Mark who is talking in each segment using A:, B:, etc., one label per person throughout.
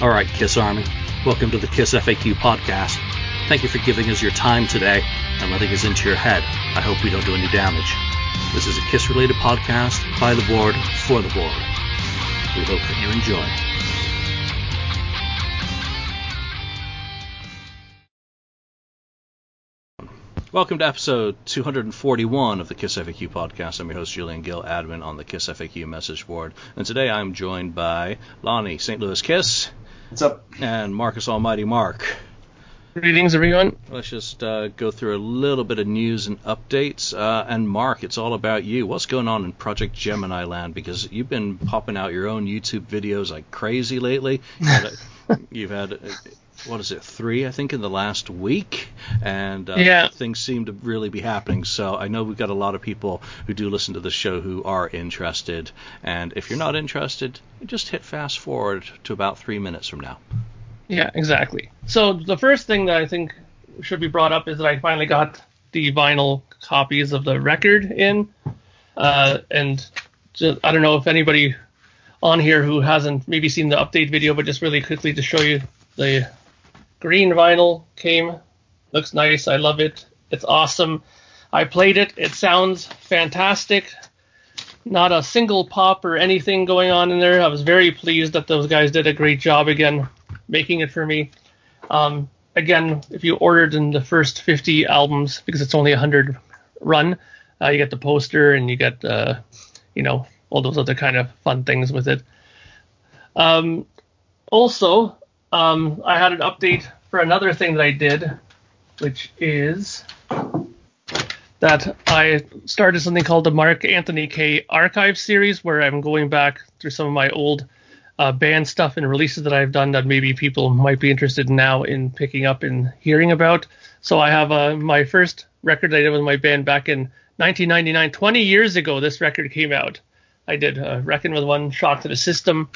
A: All right, Kiss Army, welcome to the Kiss FAQ podcast. Thank you for giving us your time today and letting us into your head. I hope we don't do any damage. This is a Kiss related podcast by the board for the board. We hope that you enjoy. Welcome to episode 241 of the Kiss FAQ podcast. I'm your host, Julian Gill, admin on the Kiss FAQ message board. And today I'm joined by Lonnie, St. Louis Kiss.
B: What's up?
A: And Marcus Almighty Mark.
C: Greetings, everyone.
A: Let's just uh, go through a little bit of news and updates. Uh, and Mark, it's all about you. What's going on in Project Gemini Land? Because you've been popping out your own YouTube videos like crazy lately. You've had, you've had what is it, three, I think, in the last week, and uh,
C: yeah.
A: things seem to really be happening. So I know we've got a lot of people who do listen to the show who are interested, and if you're not interested, just hit fast forward to about three minutes from now.
C: Yeah, exactly. So the first thing that I think should be brought up is that I finally got the vinyl copies of the record in, uh, and just, I don't know if anybody on here who hasn't maybe seen the update video, but just really quickly to show you the green vinyl came. Looks nice. I love it. It's awesome. I played it. It sounds fantastic. Not a single pop or anything going on in there. I was very pleased that those guys did a great job again making it for me. Um, again, if you ordered in the first 50 albums, because it's only a 100 run, uh, you get the poster and you get, uh, you know, all those other kind of fun things with it. Um, also, um, I had an update for another thing that I did, which is that I started something called the Mark Anthony K Archive series, where I'm going back through some of my old uh, band stuff and releases that I've done that maybe people might be interested now in picking up and hearing about. So I have uh, my first record I did with my band back in 1999, 20 years ago. This record came out. I did uh, Reckon with One Shock to the System.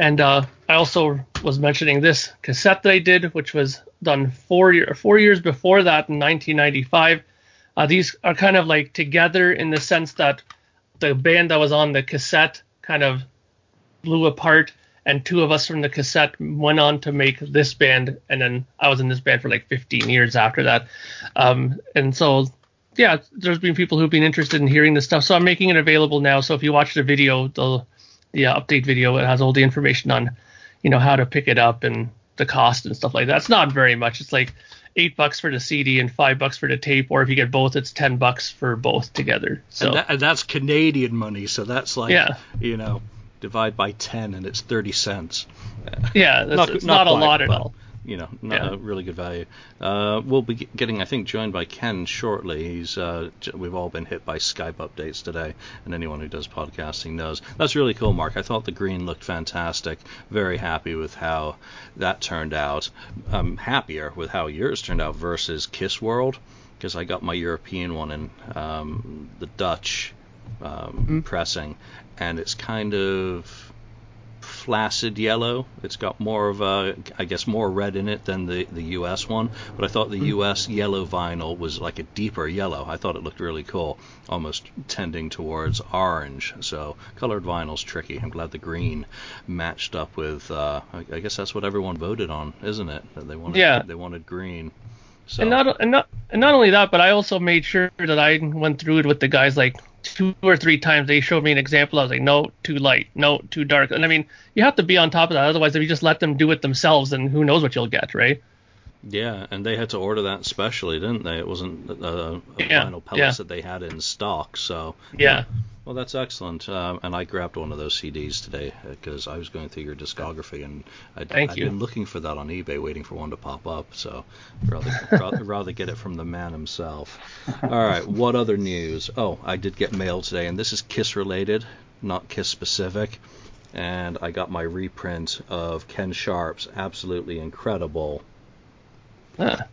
C: And uh, I also was mentioning this cassette that I did, which was done four year, four years before that in 1995. Uh, these are kind of like together in the sense that the band that was on the cassette kind of blew apart, and two of us from the cassette went on to make this band, and then I was in this band for like 15 years after that. Um, and so yeah, there's been people who've been interested in hearing this stuff, so I'm making it available now. So if you watch the video, the the uh, update video. It has all the information on, you know, how to pick it up and the cost and stuff like that. It's not very much. It's like eight bucks for the CD and five bucks for the tape, or if you get both, it's ten bucks for both together. So
A: and, that, and that's Canadian money, so that's like,
C: yeah.
A: you know, divide by ten and it's thirty cents.
C: Yeah, that's, not, it's not, not quite, a lot at all
A: you know, not yeah. a really good value. Uh, we'll be getting, I think, joined by Ken shortly. He's uh, we've all been hit by Skype updates today, and anyone who does podcasting knows that's really cool. Mark, I thought the green looked fantastic. Very happy with how that turned out. I'm happier with how yours turned out versus Kiss World because I got my European one in um, the Dutch um, mm-hmm. pressing, and it's kind of flaccid yellow. It's got more of a, I guess, more red in it than the, the U.S. one. But I thought the mm. U.S. yellow vinyl was like a deeper yellow. I thought it looked really cool, almost tending towards orange. So colored vinyl's tricky. I'm glad the green matched up with. Uh, I, I guess that's what everyone voted on, isn't it? They wanted,
C: yeah.
A: They wanted green. So.
C: And not and not and not only that, but I also made sure that I went through it with the guys like two or three times they showed me an example. I was like, no, too light, no, too dark. And I mean, you have to be on top of that. Otherwise, if you just let them do it themselves, then who knows what you'll get, right?
A: Yeah, and they had to order that specially, didn't they? It wasn't a, a
C: yeah,
A: vinyl pellets
C: yeah.
A: that they had in stock. So
C: yeah.
A: Well, that's excellent. Um, and I grabbed one of those CDs today because I was going through your discography and I'd,
C: Thank
A: I'd
C: you.
A: been looking for that on eBay, waiting for one to pop up. So rather rather get it from the man himself. All right. What other news? Oh, I did get mail today, and this is Kiss related, not Kiss specific. And I got my reprint of Ken Sharp's absolutely incredible.
C: Huh.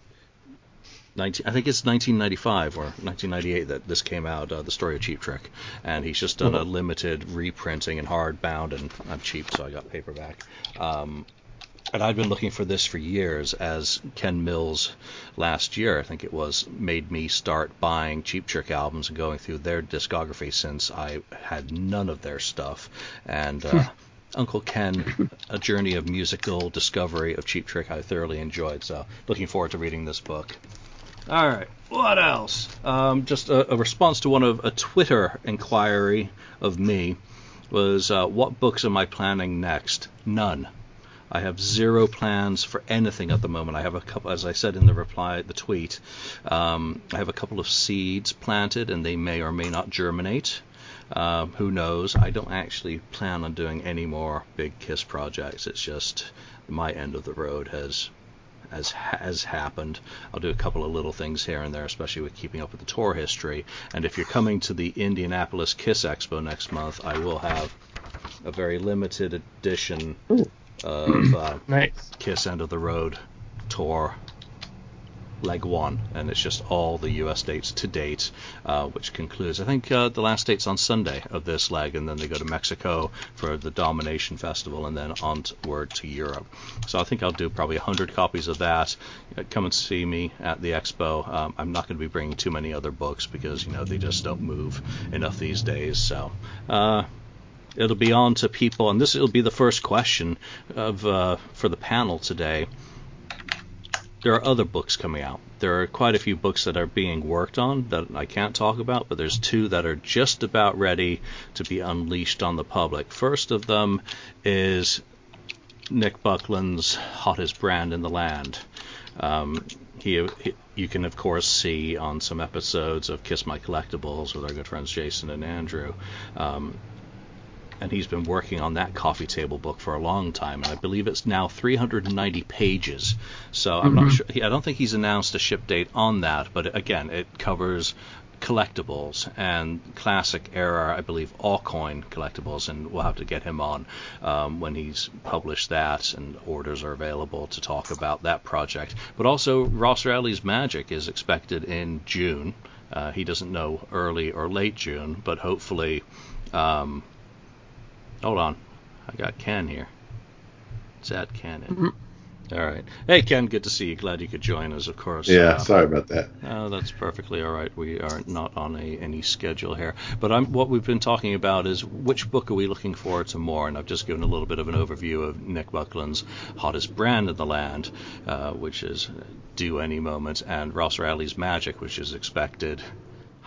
A: 19, I think it's 1995 or 1998 that this came out, uh, the story of Cheap Trick, and he's just done a
C: Mm-hmm.
A: limited reprinting and hardbound, and I'm cheap, so I got paperback. Um, and I'd been looking for this for years, as Ken Mills last year, I think it was, made me start buying Cheap Trick albums and going through their discography since I had none of their stuff, and uh, Uncle Ken, A Journey of Musical Discovery of Cheap Trick, I thoroughly enjoyed. So looking forward to reading this book. All right, what else? Um, just a, a, response to one of a Twitter inquiry of me was, uh, what books am I planning next? None. I have zero plans for anything at the moment. I have a couple, as I said in the reply, the tweet. Um, I have a couple of seeds planted, and they may or may not germinate. Um, who knows? I don't actually plan on doing any more big Kiss projects. It's just my end of the road has has has happened. I'll do a couple of little things here and there, especially with keeping up with the tour history. And if you're coming to the Indianapolis Kiss Expo next month, I will have a very limited edition Ooh. of uh,
C: nice.
A: Kiss End of the Road tour leg one, and it's just all the U.S. dates to date, uh, which concludes. I think uh, the last date's on Sunday of this leg, and then they go to Mexico for the Domination Festival, and then onward to Europe. So I think I'll do probably 100 copies of that. Uh, come and see me at the expo. Um, I'm not going to be bringing too many other books because you know they just don't move enough these days. So. Uh, it'll be on to people, and this will be the first question of uh, for the panel today there are other books coming out. There are quite a few books that are being worked on that I can't talk about, but there's two that are just about ready to be unleashed on the public. First of them is Nick Buckland's hottest brand in the land. Um, he, he, you can of course see on some episodes of Kiss My Collectibles with our good friends Jason and Andrew. Um, and he's been working on that coffee table book for a long time, and I believe it's now 390 pages. So I'm mm-hmm. not sure. I don't think he's announced a ship date on that, but again, it covers collectibles and classic era, I believe, Aucoin collectibles, and we'll have to get him on um, when he's published that and orders are available to talk about that project. But also, Ross Radley's Magic is expected in June. Uh, he doesn't know early or late June, but hopefully. Um, Hold on. I got Ken here. It's at Ken. Mm-hmm. All right. Hey, Ken, good to see you. Glad you could join us, of course.
B: Yeah, uh, sorry about that.
A: Uh, that's perfectly all right. We are not on a any schedule here. But I'm, what we've been talking about is which book are we looking forward to more? And I've just given a little bit of an overview of Nick Buckland's hottest brand in the land, uh, which is due any moment, and Ross Radley's Magic, which is expected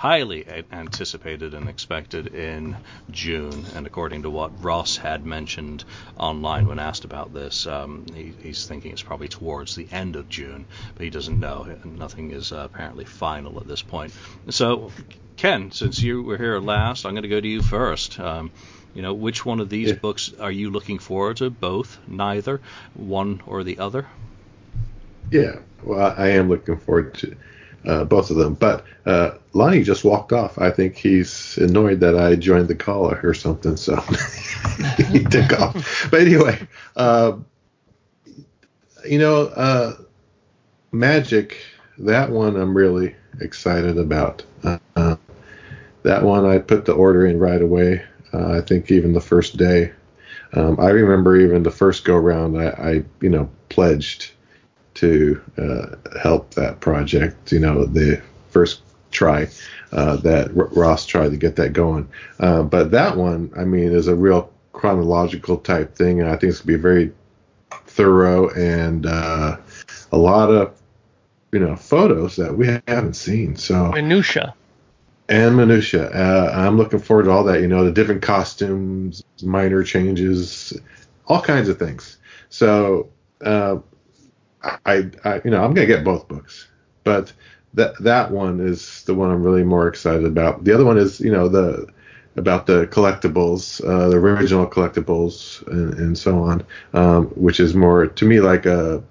A: highly anticipated and expected in June. And according to what Ross had mentioned online when asked about this, um, he, he's thinking it's probably towards the end of June, but he doesn't know. Nothing is uh, apparently final at this point. So, Ken, since you were here last, I'm going to go to you first. Um, you know, which one of these yeah. books are you looking forward to? Both, neither, one or the other?
B: Yeah, well, I am looking forward to uh, both of them. But uh, Lonnie just walked off. I think he's annoyed that I joined the call or something, so he took off. But anyway, uh, you know, uh, Magic, that one I'm really excited about. Uh, that one I put the order in right away. Uh, I think even the first day. Um, I remember even the first go round, I, I you know pledged to uh, help that project. You know, the first try uh, that R- Ross tried to get that going. Uh, but that one, I mean, is a real chronological type thing, and I think it's gonna be very thorough and uh, a lot of you know photos that we haven't seen. So
C: minutia
B: and minutia. Uh, I'm looking forward to all that. You know, the different costumes, minor changes, all kinds of things. So uh, I, I you know I'm gonna get both books, but that that one is the one I'm really more excited about. The other one is you know the about the collectibles, uh, the original collectibles, and, and so on, um, which is more to me like a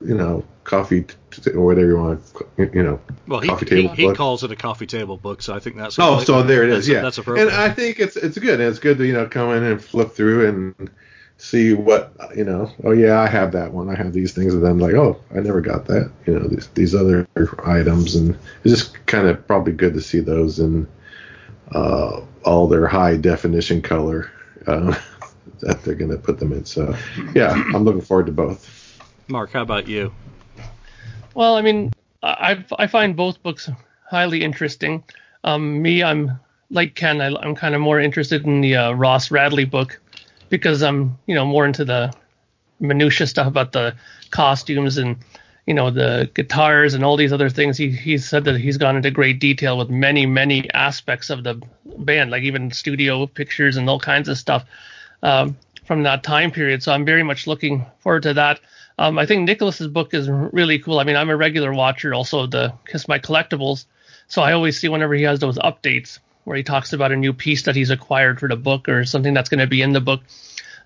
B: you know coffee t- or whatever you want, you know,
A: well, he,
B: coffee
A: table he, he calls it a coffee table book, so I think that's
B: oh, so there it is, yeah,
A: that's appropriate.
B: And I think it's it's good. And it's good to you know come in and flip through and see what you know. Oh yeah, I have that one. I have these things, and then like, oh, I never got that. You know, these these other items, and it's just kind of probably good to see those in uh, all their high definition color uh, that they're going to put them in. So yeah, I'm looking forward to both.
A: Mark, how about you?
C: Well, I mean, I I find both books highly interesting. Um, me, I'm like Ken, I, am kind of more interested in the uh, Ross Radley book because I'm you know more into the minutia stuff about the costumes and you know the guitars and all these other things. He he said that he's gone into great detail with many many aspects of the band, like even studio pictures and all kinds of stuff um, from that time period. So I'm very much looking forward to that. Um, I think Nicholas's book is really cool. I mean, I'm a regular watcher also of the Kiss My Collectibles, so I always see whenever he has those updates where he talks about a new piece that he's acquired for the book or something that's going to be in the book.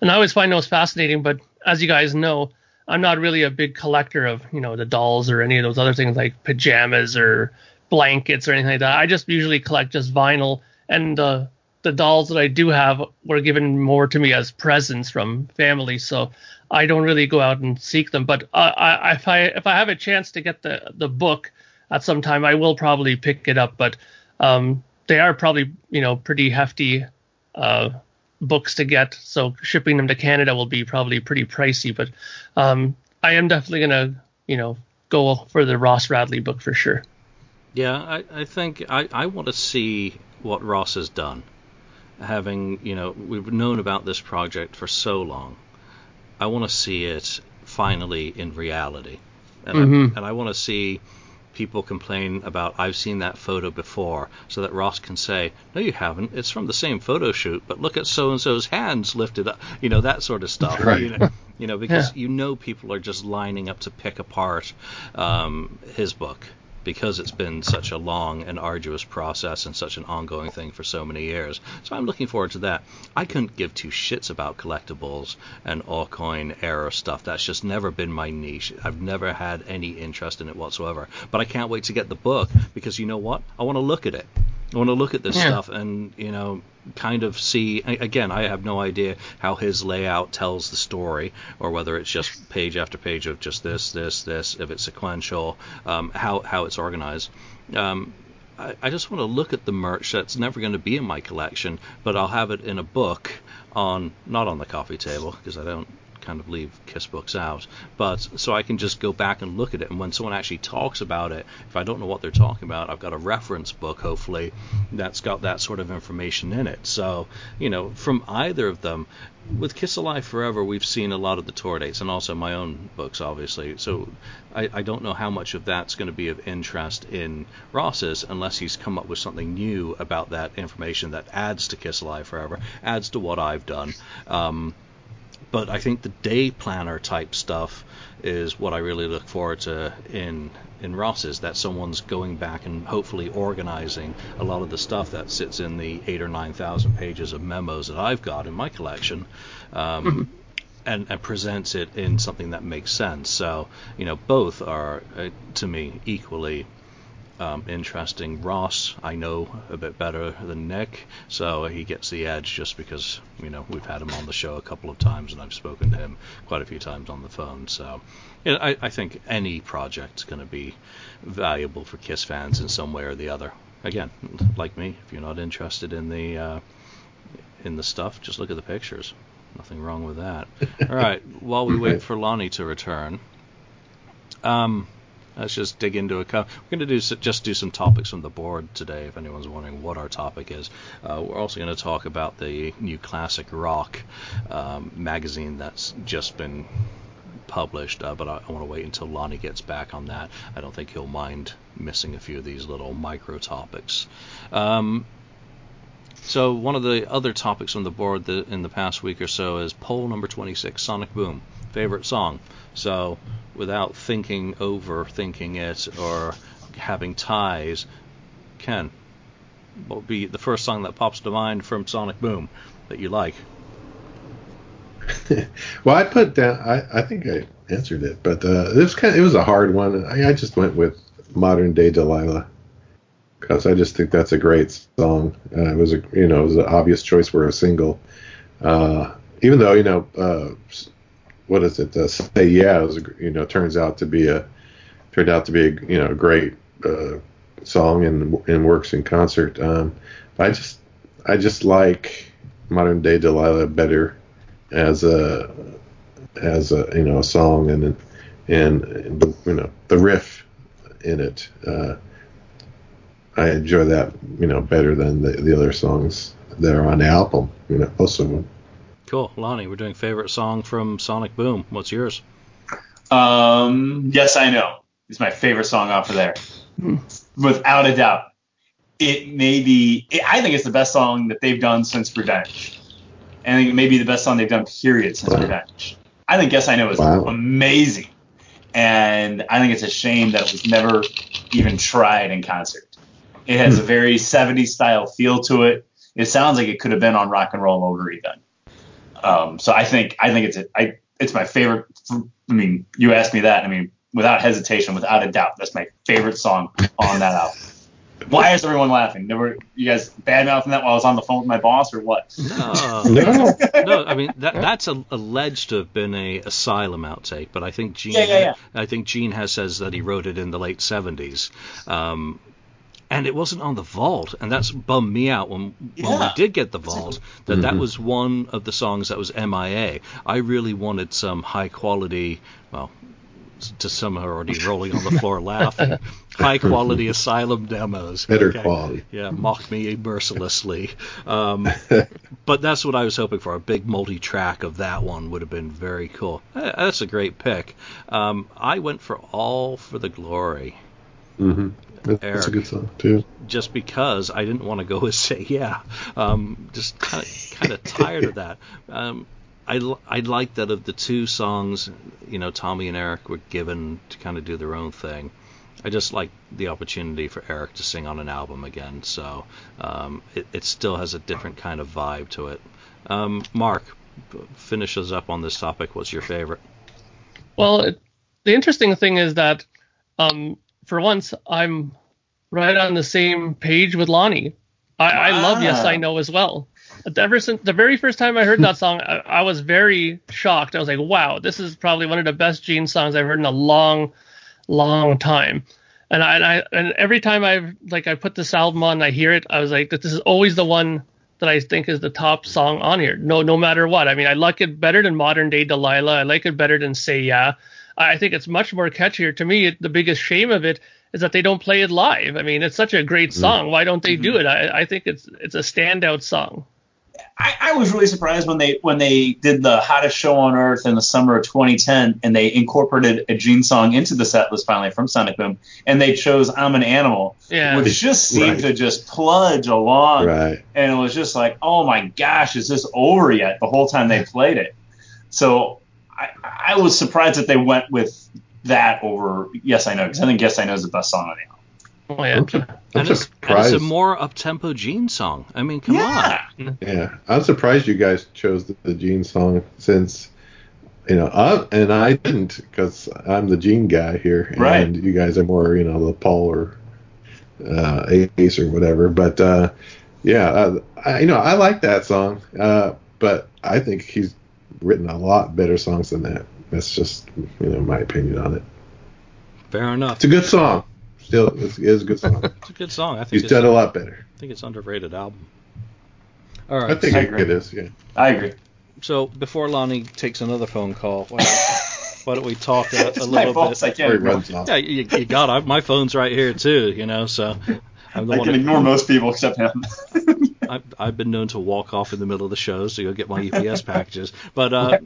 C: And I always find those fascinating. But as you guys know, I'm not really a big collector of you know the dolls or any of those other things like pajamas or blankets or anything like that. I just usually collect just vinyl and uh, the dolls that I do have were given more to me as presents from family. So I don't really go out and seek them. But uh, I, if I if I have a chance to get the the book at some time, I will probably pick it up. But um, they are probably you know pretty hefty uh, books to get, so shipping them to Canada will be probably pretty pricey. But um, I am definitely gonna you know go for the Ross Radley book for sure.
A: Yeah, I, I think I, I want to see what Ross has done. Having, you know, we've known about this project for so long. I want to see it finally in reality. And
C: Mhm.
A: I, and I want to see people complain about I've seen that photo before so that Ross can say, "No you haven't. It's from the same photo shoot, but look at so and so's hands lifted up." You know, that sort of stuff.
B: Right.
A: You know, you know because
C: Yeah.
A: you know people are just lining up to pick apart um, his book because it's been such a long and arduous process and such an ongoing thing for so many years. So I'm looking forward to that. I couldn't give two shits about collectibles and Aucoin era stuff. That's just never been my niche. I've never had any interest in it whatsoever. But I can't wait to get the book because you know what? I want to look at it. I want to look at this
C: Yeah.
A: stuff and you know kind of see again I have no idea how his layout tells the story or whether it's just page after page of just this this this if it's sequential um, how how it's organized um, I, I just want to look at the merch that's never going to be in my collection but I'll have it in a book on not on the coffee table because I don't kind of leave kiss books out. But so I can just go back and look at it and when someone actually talks about it if I don't know what they're talking about I've got a reference book hopefully that's got that sort of information in it. So you know from either of them with Kiss Alive Forever we've seen a lot of the tour dates and also my own books obviously. So I, I don't know how much of that's going to be of interest in Ross's unless he's come up with something new about that information that adds to Kiss Alive Forever adds to what I've done. Um, but I think the day planner type stuff is what I really look forward to in in Ross's. That someone's going back and hopefully organizing a lot of the stuff that sits in the eight or nine thousand pages of memos that I've got in my collection. Um, And, and presents it in something that makes sense. So, you know, both are, uh, to me, equally um, interesting. Ross, I know a bit better than Nick, so he gets the edge just because you know we've had him on the show a couple of times, and I've spoken to him quite a few times on the phone. So, yeah, I, I think any project's going to be valuable for Kiss fans in some way or the other. Again, like me, if you're not interested in the uh, in the stuff, just look at the pictures. Nothing wrong with that. All right, while we wait for Lonnie to return, um, let's just dig into a. Co- we're going to do just do some topics from the board today. If anyone's wondering what our topic is, uh, we're also going to talk about the new classic rock um, magazine that's just been published. Uh, but I, I want to wait until Lonnie gets back on that. I don't think he'll mind missing a few of these little micro topics. Um, so one of the other topics on the board that in the past week or so is poll number 26, Sonic Boom, favorite song. So without thinking over thinking it or having ties, Ken, what would be the first song that pops to mind from Sonic Boom that you like?
B: well, I put down. I, I think I answered it, but uh, it was kind. Of, it was a hard one. I, I just went with Modern Day Delilah because I just think that's a great song. Uh, it was a you know it was an obvious choice for a single. Uh, even though you know uh, what is it? Uh, Say Yeah, it was a, you know turns out to be a turned out to be a you know a great uh, song and and works in concert. Um, I just I just like Modern Day Delilah better as a as a you know a song and and, and you know the riff in it. Uh, I enjoy that you know better than the, the other songs that are on the album. You know, most of them.
A: Cool, Lonnie. We're doing favorite song from Sonic Boom. What's yours?
D: Um, yes, I know. It's my favorite song off of there, without a doubt. It may be. It, I think it's the best song that they've done since Revenge. I think it may be the best song they've done period since
B: Wow.
D: Revenge. I think Yes I Know is
B: Wow.
D: amazing, and I think it's a shame that it was never even tried in concert. It has a very 70s style feel to it. It sounds like it could have been on Rock and Roll Over even. Um, so I think I think it's a, I it's my favorite. I mean, you asked me that. I mean, without hesitation, without a doubt, that's my favorite song on that album. Why is everyone laughing? Never, you guys bad mouthing that while I was on the phone with my boss, or what?
A: No.
B: No.
A: no, I mean that that's a, alleged to have been a Asylum outtake, but I think Gene,
D: Yeah, yeah, yeah.
A: I think Gene has says that he wrote it in the late '70s, um, and it wasn't on the vault, and that's bummed me out when when we did get the vault that that was one of the songs that was MIA. I really wanted some high quality, well. To some who are already rolling on the floor laughing, high quality asylum demos.
B: Better
A: okay?
B: quality.
A: Yeah, mock me mercilessly. Um, but that's what I was hoping for. A big multi-track of that one would have been very cool. Eh, That's a great pick. Um, I went for All for the Glory
B: hmm That's
A: Eric.
B: a good song too.
A: just because I didn't want to go and Say Yeah. Um, just kind of kind of tired of that. Um, I, l- I like that of the two songs, you know, Tommy and Eric were given to kind of do their own thing. I just like the opportunity for Eric to sing on an album again, so um, it, it still has a different kind of vibe to it. Um, Mark, finishes up on this topic. What's your favorite?
C: Well, it, the interesting thing is that, um, for once, I'm right on the same page with Lonnie. I, I love Yes I Know as well. Ever since the very first time I heard that song, I, I was very shocked. I was like, wow, this is probably one of the best Gene songs I've heard in a long, long time. And I, and I and every time I've like I put this album on, and I hear it, I was like, this is always the one that I think is the top song on here. No, no matter what. I mean, I like it better than Modern Day Delilah. I like it better than Say Yeah. I think it's much more catchier. To me, it, the biggest shame of it is that they don't play it live. I mean, it's such a great mm-hmm. song. Why don't they do mm-hmm. it? I, I think it's it's a standout song.
D: I, I was really surprised when they when they did the hottest show on earth in the summer of 2010, and they incorporated a Gene song into the set list finally from Sonic Boom, and they chose "I'm an Animal,"
C: Yeah.
D: which just seemed
B: Right.
D: to just plunge along,
B: Right.
D: and it was just like, oh my gosh, is this over yet? The whole time they played it, so I, I was surprised that they went with that over "Yes I Know" because I think "Yes I Know" is the best song on the album.
C: Oh yeah.
B: I'm, su- I'm
A: and, it's, and it's a more up-tempo Gene song. I mean, come on.
D: yeah.
B: Yeah, I'm surprised you guys chose the, the Gene song since, you know, I, and I didn't because I'm the Gene guy here, and
D: Right.
B: you guys are more, you know, the Paul or uh, Ace or whatever. But uh, yeah, uh, I, you know, I like that song, uh, but I think he's written a lot better songs than that. That's just, you know, my opinion on it.
A: Fair enough.
B: It's a good song. Still, it's, it is a good song.
A: It's a good song. I think
B: He's
A: it's,
B: done a lot better.
A: I think it's underrated album. All right.
B: I think
D: I
B: it,
D: agree.
B: it is. Yeah.
D: I agree.
A: So before Lonnie takes another phone call, why don't, why don't we talk a, a
D: It's my
A: little
D: fault. I
A: bit?
D: can't
B: Or he
D: ignore,
B: runs off.
A: Yeah, you, you got it. My phone's right here too. You know, so I'm the
D: I
A: one.
D: can
A: who-
D: ignore most people except him.
A: I've, I've been known to walk off in the middle of the shows to go get my EPS packages. But uh,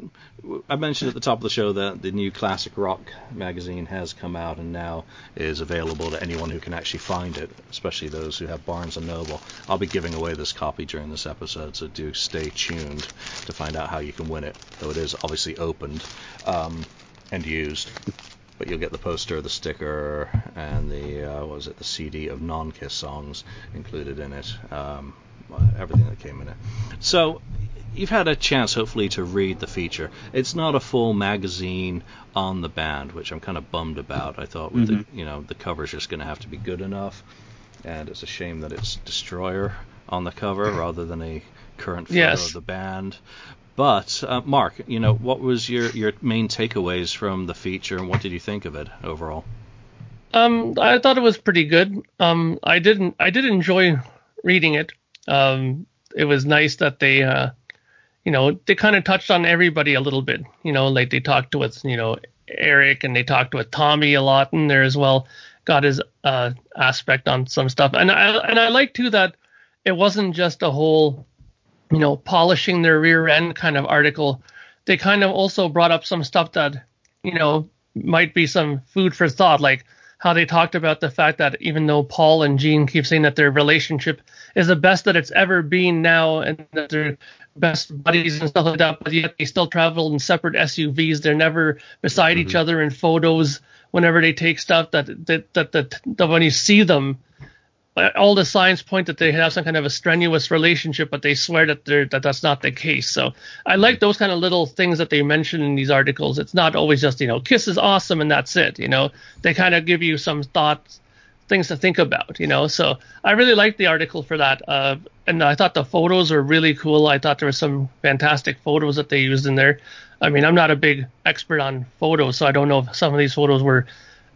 A: I mentioned at the top of the show that the new Classic Rock magazine has come out and now is available to anyone who can actually find it, especially those who have Barnes and Noble. I'll be giving away this copy during this episode, so do stay tuned to find out how you can win it. Though it is obviously opened um, and used. But you'll get the poster, the sticker, and the uh, what was it, the CD of non-Kiss songs included in it. Um, everything that came in it. So you've had a chance, hopefully, to read the feature. It's not a full magazine on the band, which I'm kind of bummed about. I thought with the you know the cover's just going to have to be good enough, and it's a shame that it's Destroyer on the cover rather than a current photo
C: Yes.
A: of the band. But uh, Mark, you know, what was your your main takeaways from the feature, and what did you think of it overall?
C: Um, I thought it was pretty good. Um, I didn't. I did enjoy reading it. Um, it was nice that they, uh, you know, they kind of touched on everybody a little bit. You know, like they talked with, you know, Eric and they talked with Tommy a lot in there as well. Got his uh, aspect on some stuff, and I and I like too that it wasn't just a whole you know, polishing their rear end kind of article, they kind of also brought up some stuff that, you know, might be some food for thought, like how they talked about the fact that even though Paul and Gene keep saying that their relationship is the best that it's ever been now and that they're best buddies and stuff like that, but yet they still travel in separate SUVs. They're never beside mm-hmm. each other in photos whenever they take stuff that that, that that that when you see them all the signs point that they have some kind of a strenuous relationship, but they swear that they're, that that's not the case. So I like those kind of little things that they mention in these articles. It's not always just you know Kiss is awesome and that's it. You know they kind of give you some thoughts, things to think about. You know so I really liked the article for that. Uh, and I thought the photos were really cool. I thought there were some fantastic photos that they used in there. I mean I'm not a big expert on photos, so I don't know if some of these photos were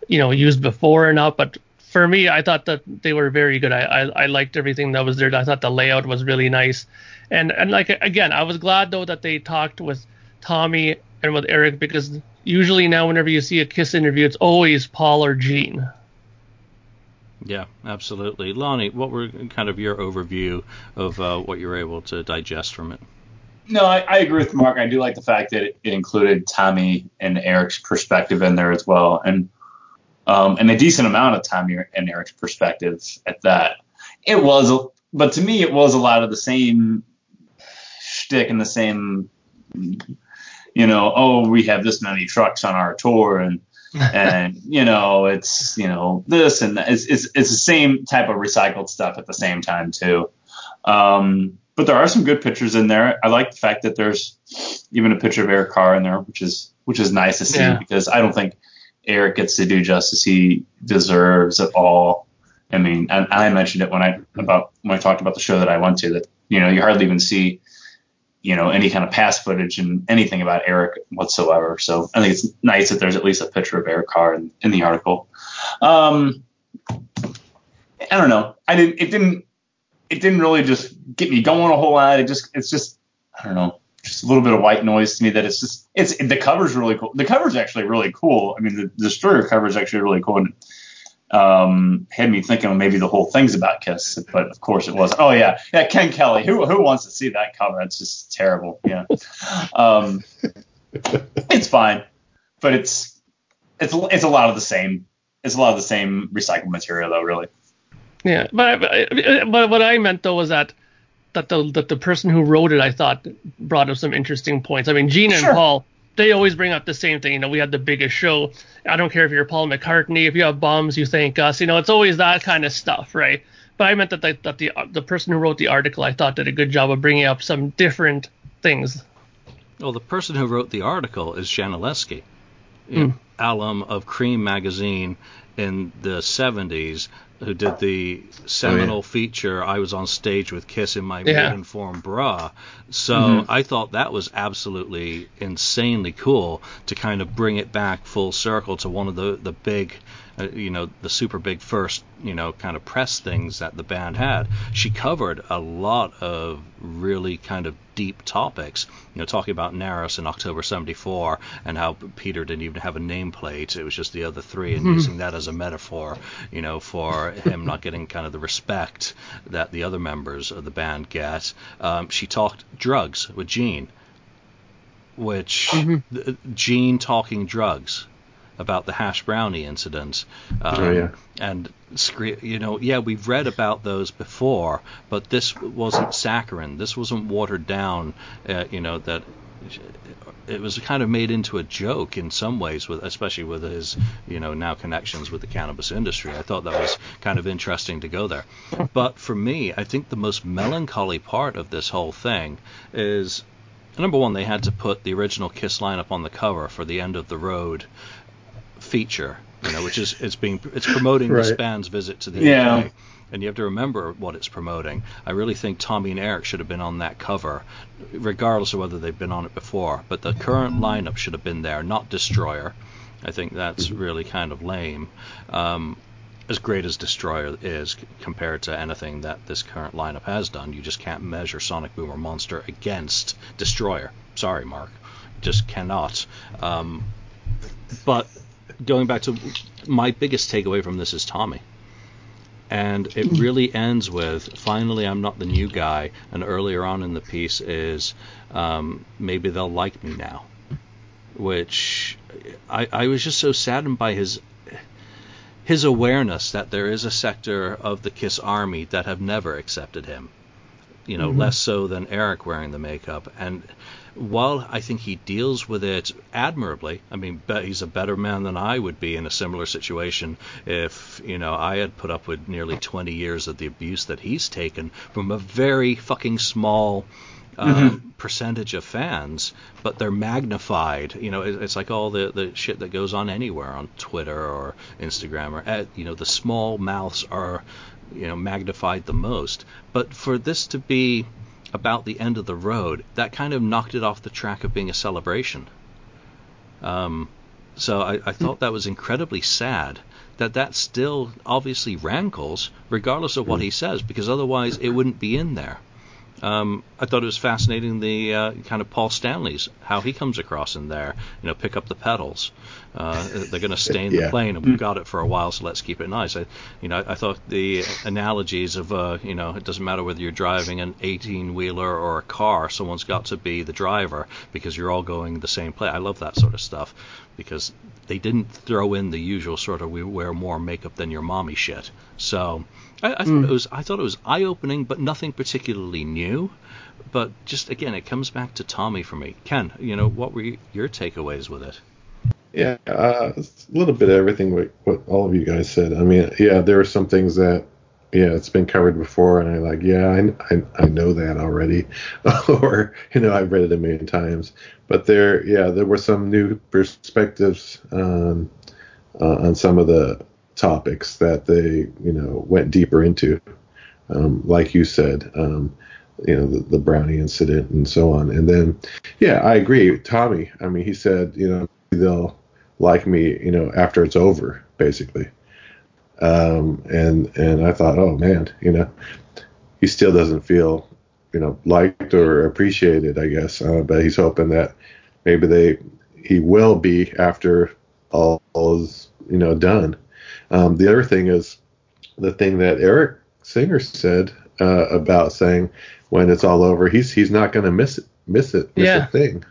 C: you know used before or not, but for me, I thought that they were very good. I, I, I liked everything that was there. I thought the layout was really nice, and and like again, I was glad though that they talked with Tommy and with Eric because usually now whenever you see a Kiss interview, it's always Paul or Gene.
A: Yeah, absolutely. Lonnie, what were kind of your overview of uh, what you were able to digest from it?
D: No, I, I, agree with Mark. I do like the fact that it, it included Tommy and Eric's perspective in there as well, and um, and a decent amount of time in Eric's perspective at that. It was, but to me, it was a lot of the same shtick and the same, you know, oh, we have this many trucks on our tour and. and you know it's you know this and it's, it's it's the same type of recycled stuff at the same time too um, but there are some good pictures in there i like the fact that there's even a picture of eric carr in there which is which is nice to see yeah. because i don't think Eric gets to do justice he deserves at all. I mean, and I mentioned it when I about when I talked about the show that I went to that you know you hardly even see you know any kind of past footage and anything about Eric whatsoever. So I think it's nice that there's at least a picture of Eric Carr in, in the article. Um, I don't know. I didn't. It didn't. It didn't really just get me going a whole lot. It just. It's just. I don't know just a little bit of white noise to me that it's just it's the cover's really cool. The cover's actually really cool. I mean, the, the Destroyer cover is actually really cool. And, um, had me thinking maybe the whole thing's about Kiss, but of course it wasn't. Oh yeah, yeah, Ken Kelly. Who who wants to see that cover? It's just terrible. Yeah. Um, it's fine, but it's it's it's a lot of the same. It's a lot of the same recycled material though, really.
C: Yeah, but but what I meant though was that that the that the person who wrote it I thought brought up some interesting points. I mean, Gene and. Paul they always bring up the same thing. You know, we had the biggest show. I don't care if you're Paul McCartney. If you have bombs, you thank us. You know, it's always that kind of stuff, right? But I meant that the, that the the person who wrote the article I thought did a good job of bringing up some different things.
A: Well, the person who wrote the article is Jaan Uhelszki, mm. alum of Creem magazine in the 70s who did the seminal oh, yeah. feature I was on stage with Kiss in my yeah. Maidenform bra. So mm-hmm. I thought that was absolutely insanely cool to kind of bring it back full circle to one of the the big uh, you know, the super big first, you know, kind of press things that the band had. She covered a lot of really kind of deep topics, you know, talking about Naros in October 74 and how Peter didn't even have a nameplate. It was just the other three and mm-hmm. using that as a metaphor, you know, for him not getting kind of the respect that the other members of the band get. Um, she talked drugs with Gene, which mm-hmm. Gene talking drugs about the hash brownie incident.
B: Um, oh yeah.
A: And you know, yeah, we've read about those before, but this wasn't saccharine. This wasn't watered down. Uh, you know that it was kind of made into a joke in some ways, with especially with his, you know, now connections with the cannabis industry. I thought that was kind of interesting to go there. But for me, I think the most melancholy part of this whole thing is number one, they had to put the original Kiss lineup on the cover for the end of the road feature, you know, which is it's being it's promoting right. this band's visit to the yeah. UK. And you have to remember what it's promoting. I really think Tommy and Eric should have been on that cover, regardless of whether they've been on it before. But the current lineup should have been there, not Destroyer. I think that's mm-hmm. really kind of lame. Um, as great as Destroyer is compared to anything that this current lineup has done, you just can't measure Sonic Boom or Monster against Destroyer. Sorry, Mark, just cannot. Um, but going back to my biggest takeaway from this is Tommy. and it really ends with finally I'm not the new guy, and earlier on in the piece is um, maybe they'll like me now, which I, I was just so saddened by his his awareness that there is a sector of the Kiss army that have never accepted him. You know,
B: Mm-hmm.
A: less so than Eric wearing the makeup. And while I think he deals with it admirably, I mean, he's a better man than I would be in a similar situation if, you know, I had put up with nearly 20 years of the abuse that he's taken from a very fucking small um, percentage of fans, but they're magnified. You know, it, it's like all the, the shit that goes on anywhere on Twitter or Instagram or at, you know the small mouths are you know magnified the most. But for this to be about the end of the road, that kind of knocked it off the track of being a celebration. Um, so I, I thought that was incredibly sad that that still obviously rankles regardless of what he says because otherwise it wouldn't be in there. Um, I thought it was fascinating the uh, kind of Paul Stanley's how he comes across in there. You know, pick up the pedals. Uh, they're going to stain the plane, and we've got it for a while, so let's keep it nice. I, you know, I thought the analogies of uh, you know, it doesn't matter whether you're driving an 18 wheeler or a car, someone's got to be the driver because you're all going the same place. I love that sort of stuff because they didn't throw in the usual sort of we wear more makeup than your mommy shit. So I, I thought it was I thought it was eye opening, but nothing particularly new. But just again, it comes back to Tommy for me. Ken, you know, what were your takeaways with it?
B: Yeah, uh, a little bit of everything what, what all of you guys said. I mean, yeah, there are some things that, yeah, it's been covered before, and I'm like, yeah, I, I, I know that already, or you know, I've read it a million times. But there, yeah, there were some new perspectives um, uh, on some of the topics that they, you know, went deeper into. Um, like you said, um, you know, the, the Brownie incident and so on. And then, yeah, I agree. Tommy, I mean, he said, you know, they'll like me, you know, after it's over, basically. Um, and and I thought, oh man, you know, he still doesn't feel, you know, liked or appreciated, I guess. Uh, but he's hoping that maybe they he will be after all, all is you know done. Um, the other thing is the thing that Eric Singer said uh, about saying when it's all over, he's he's not going to miss it, miss it, miss
C: Yeah.
B: a thing.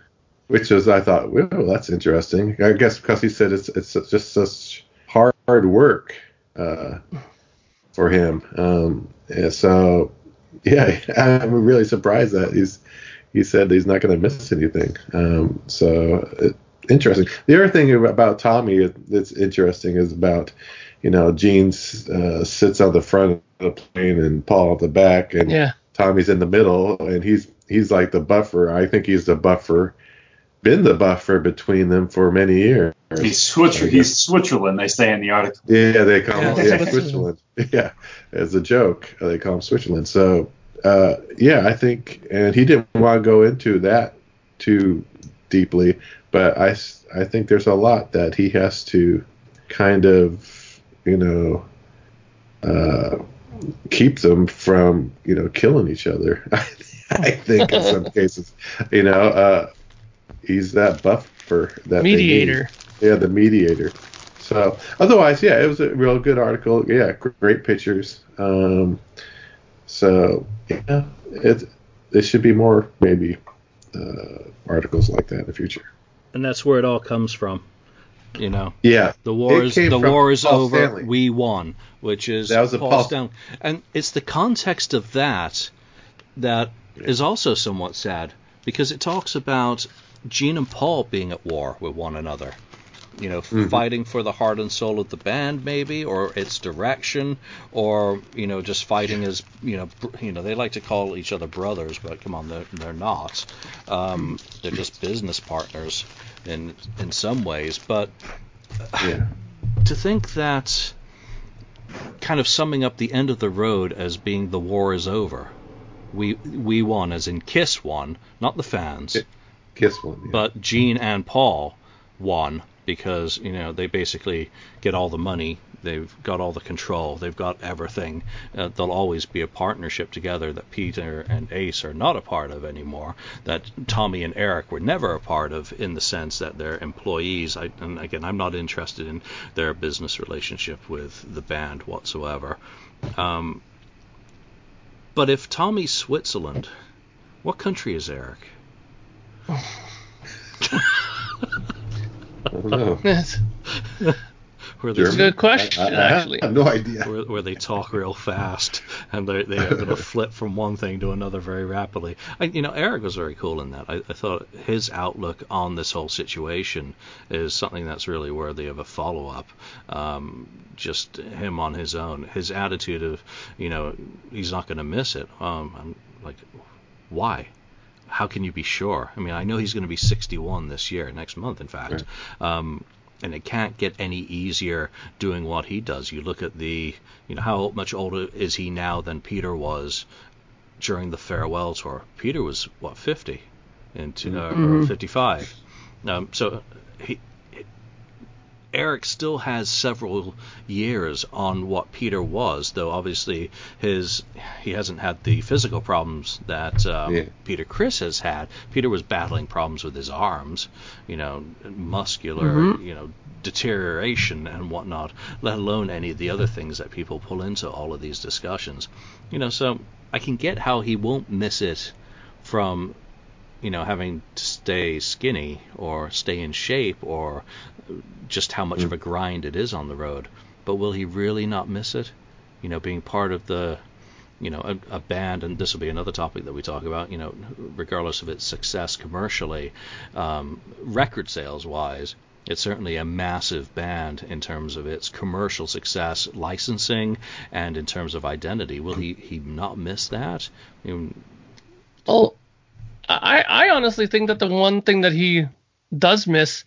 B: Which is, I thought, well, that's interesting. I guess because he said it's it's just such hard work uh, for him. Um, and so, yeah, I'm really surprised that he's he said he's not going to miss anything. Um, so it, interesting. The other thing about Tommy that's interesting is about you know Gene uh, sits on the front of the plane and Paul at the back, and
C: Yeah.
B: Tommy's in the middle, and he's he's like the buffer. I think he's the buffer, been the buffer between them for many years.
D: He's Switzer, he's Switzerland, they say in the article.
B: Yeah, they call him
C: Yeah,
B: yeah,
C: Switzerland.
B: Switzerland. Yeah, as a joke, uh, they call him Switzerland. So, uh, yeah, I think, and he didn't want to go into that too deeply, but I I think there's a lot that he has to kind of, you know, uh, keep them from, you know, killing each other. I think in some cases, you know, uh, he's that buffer that.
C: Mediator.
B: Yeah, the mediator. So otherwise, yeah, it was a real good article. Yeah, great pictures. Um, so yeah, it there should be more maybe uh, articles like that in the future.
A: And that's where it all comes from. You know,
B: Yeah,
A: the war is the war is
B: Paul
A: over.
B: Stanley.
A: We won, which is
B: That was a
A: Paul
B: Paul-
A: Stanley. And it's the context of that that is also somewhat sad because it talks about Gene and Paul being at war with one another. You know, fighting for the heart and soul of the band, maybe, or its direction, or you know, just fighting as you know, br- you know, they like to call each other brothers, but come on, they're, they're not. Um, they're just business partners in in some ways. But
B: yeah,
A: to think that kind of summing up the end of the road as being the war is over. We we won as in Kiss won, not the fans,
B: kiss one. Yeah.
A: but Gene and Paul won because, you know, they basically get all the money They've got all the control. They've got everything. Uh, there'll always be a partnership together that Peter and Ace are not a part of anymore. That Tommy and Eric were never a part of, in the sense that they're employees. I, and again, I'm not interested in their business relationship with the band whatsoever. Um, but if Tommy's Switzerland, what country is Eric?
B: I.
A: Where they,
C: It's a good question,
B: I, I, I
C: actually.
B: have no idea.
A: where, where they talk real fast and they they are going to flip from one thing to another very rapidly. I, you know, Eric was very cool in that. I, I thought his outlook on this whole situation is something that's really worthy of a follow up. Um, just him on his own, his attitude of, you know, he's not going to miss it. Um, I'm like, why? How can you be sure? I mean, I know he's going to be 61 this year, next month, in fact. Um, and it can't get any easier doing what he does. You look at the, you know, how much older is he now than Peter was during the farewell tour? Peter was what 50, into uh, or 55. Um, so he, Eric still has several years on what Peter was, though obviously his he hasn't had the physical problems that um,
B: Yeah.
A: Peter Criss has had. Peter was battling problems with his arms, you know, muscular,
C: Mhm.
A: you know, deterioration and whatnot, let alone any of the other things that people pull into all of these discussions. You know, so I can get how he won't miss it from you know, having to stay skinny or stay in shape or just how much of a grind it is on the road. But will he really not miss it? You know, being part of the, you know, a, a band, and this will be another topic that we talk about, you know, regardless of its success commercially, um, record sales wise, it's certainly a massive band in terms of its commercial success, licensing, and in terms of identity. Will he, he not miss that? I mean,
C: Well, I, I honestly think that the one thing that he does miss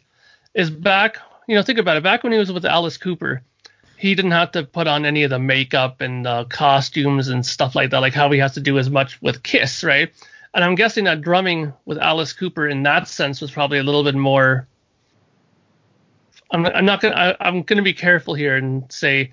C: is back, you know, think about it. Back when he was with Alice Cooper, he didn't have to put on any of the makeup and uh, costumes and stuff like that, like how he has to do as much with Kiss, right? And I'm guessing that drumming with Alice Cooper in that sense was probably a little bit more. I'm, I'm not gonna. I, I'm gonna be careful here and say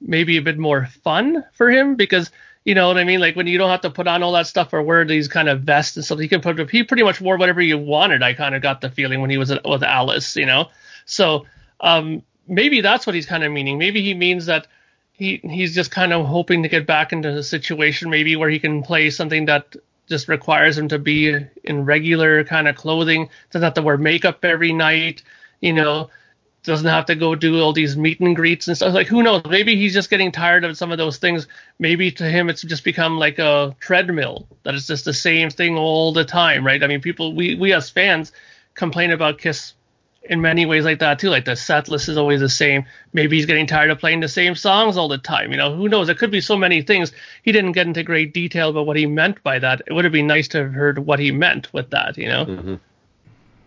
C: maybe a bit more fun for him because you know what I mean. Like when you don't have to put on all that stuff or wear these kind of vests and stuff, he can put. He pretty much wore whatever you wanted. I kind of got the feeling when he was with Alice, you know. So um, maybe that's what he's kind of meaning. Maybe he means that he he's just kind of hoping to get back into a situation maybe where he can play something that just requires him to be in regular kind of clothing. Doesn't have to wear makeup every night, you know doesn't have to go do all these meet and greets and stuff. Like who knows? Maybe he's just getting tired of some of those things. Maybe to him it's just become like a treadmill that it's just the same thing all the time, right? I mean, people we we as fans complain about Kiss in many ways like that too. Like the set list is always the same. Maybe he's getting tired of playing the same songs all the time. You know, who knows? It could be so many things. He didn't get into great detail about what he meant by that. It would have been nice to have heard what he meant with that. You know.
B: hmm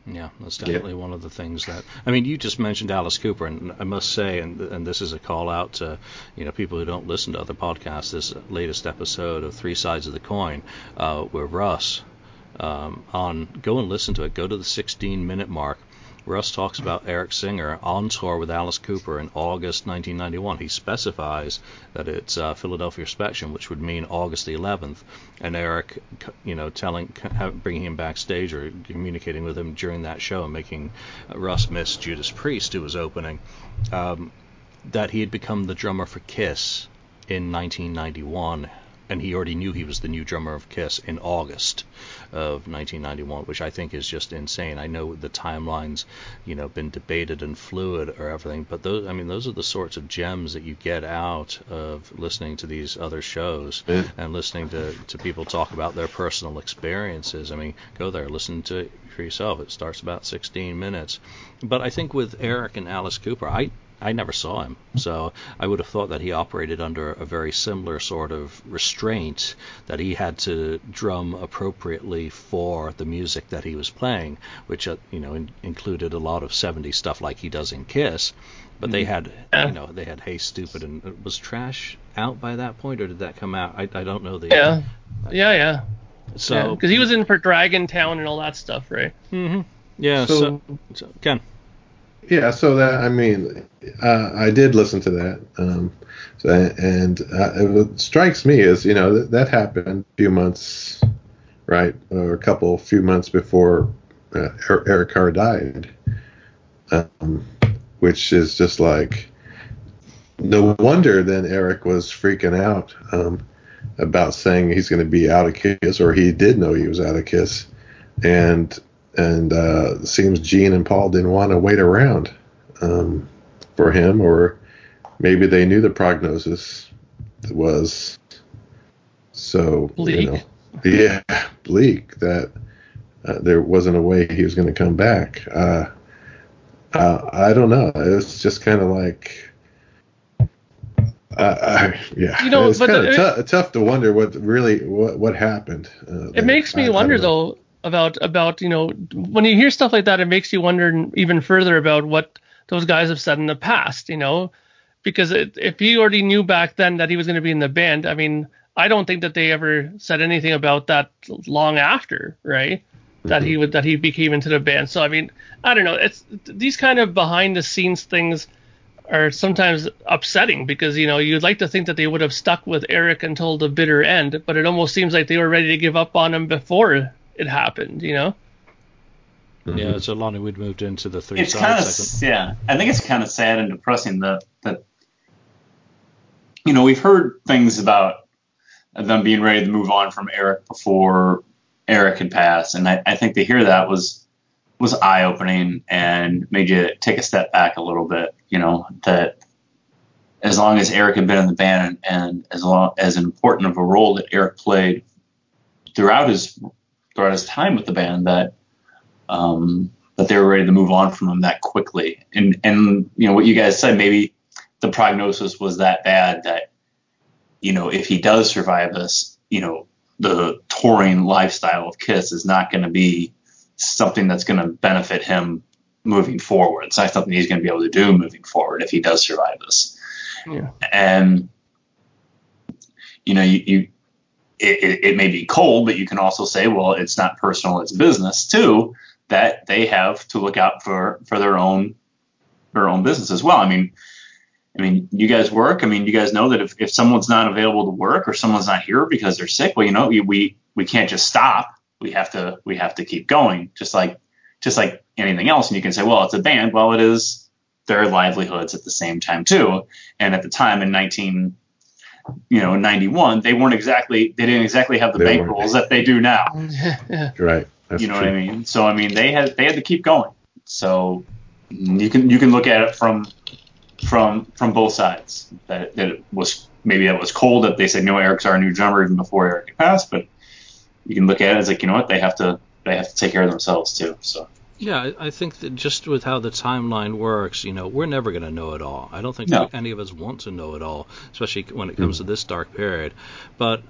A: Yeah, that's definitely one of the things that. I mean, you just mentioned Alice Cooper, and I must say, and and this is a call out to, you know, people who don't listen to other podcasts. This latest episode of Three Sides of the Coin, uh, where Russ, um, on go and listen to it. Go to the 16 minute mark. Russ talks about Eric Singer on tour with Alice Cooper in August 1991. He specifies that it's uh, Philadelphia Spectrum, which would mean August the 11th, and Eric, you know, telling, bringing him backstage or communicating with him during that show, and making Russ miss Judas Priest, who was opening, um, that he had become the drummer for Kiss in 1991. And he already knew he was the new drummer of Kiss in August of 1991, which I think is just insane. I know the timelines, you know, been debated and fluid or everything, but those, I mean, those are the sorts of gems that you get out of listening to these other shows
B: Yeah.
A: and listening to, to people talk about their personal experiences. I mean, go there, listen to it for yourself. It starts about 16 minutes. But I think with Eric and Alice Cooper, I I never saw him, so I would have thought that he operated under a very similar sort of restraint that he had to drum appropriately for the music that he was playing, which uh, you know in, included a lot of 70s stuff like he does in Kiss. But they had, you know, they had Hey Stupid and uh, was Trash out by that point, or did that come out? I, I don't know the.
C: Yeah. Yeah, yeah.
A: So
C: because he was in for Dragontown and all that stuff, right?
A: hmm yeah.
B: So-
A: So, so Ken.
B: Yeah, so that I mean, uh, I did listen to that, um, so, and uh, it strikes me as you know that, that happened a few months, right, or a couple, few months before uh, Eric Carr died, um, which is just like no wonder then Eric was freaking out um, about saying he's going to be out of Kiss, or he did know he was out of Kiss, and and uh, seems Gene and Paul didn't want to wait around um, for him, or maybe they knew the prognosis was so
C: bleak.
B: You know, yeah, bleak that uh, there wasn't a way he was going to come back. Uh, uh, I don't know. It's just kind of like. Uh, yeah,
C: You know,
B: it's kind of tou- tough to wonder what really what what happened. Uh,
C: It makes me
B: I- I
C: wonder
B: don't
C: though about about you know when you hear stuff like that, it makes you wonder even further about what those guys have said in the past. You know, because it, if he already knew back then that he was going to be in the band, I mean, I don't think that they ever said anything about that long after, right? That he mm-hmm. would that he became into the band. So I mean, I don't know. It's these kind of behind the scenes things are sometimes upsetting because you know you'd like to think that they would have stuck with Eric until the bitter end, but it almost seems like they were ready to give up on him before it happened. You know? Mm-hmm.
A: Yeah, so Lonnie, we'd moved into the three
D: it's kind of
A: segment.
D: yeah. I think it's kind of sad and depressing that that you know we've heard things about them being ready to move on from Eric before Eric had passed, and I, I think to hear that was was eye opening and made you take a step back a little bit. You know that as long as Eric had been in the band and, and as long as important of a role that Eric played throughout his throughout his time with the band that um, that they were ready to move on from him that quickly. And and you know what you guys said, maybe the prognosis was that bad that you know if he does survive this, you know the touring lifestyle of Kiss is not going to be something that's going to benefit him moving forward. It's not something he's going to be able to do moving forward if he does survive this.
C: Yeah.
D: And you know you. you it, it, it may be cold, but you can also say, well, it's not personal, it's business too that they have to look out for for their own their own business as well. I mean, I mean, you guys work. I mean, you guys know that if, if someone's not available to work or someone's not here because they're sick, well, you know, we we can't just stop. We have to we have to keep going, just like just like anything else. And you can say, well, it's a band. Well, it is their livelihoods at the same time too. And at the time in 19 you know in 91 they weren't exactly they didn't exactly have the
B: They
D: bank
B: weren't.
D: that they do now.
B: Right. That's
D: you know
B: true.
D: what I mean? So I mean, they had they had to keep going. So you can you can look at it from from from both sides. That that it was maybe that was cold that they said no, Eric's our new drummer even before Eric had passed. But you can look at it as like you know what they have to they have to take care of themselves too. So
A: Yeah, I, think that just with how the timeline works, you know, we're never going to know it all. I don't think
D: No.
A: any of us want to know it all, especially when it comes to this dark period. But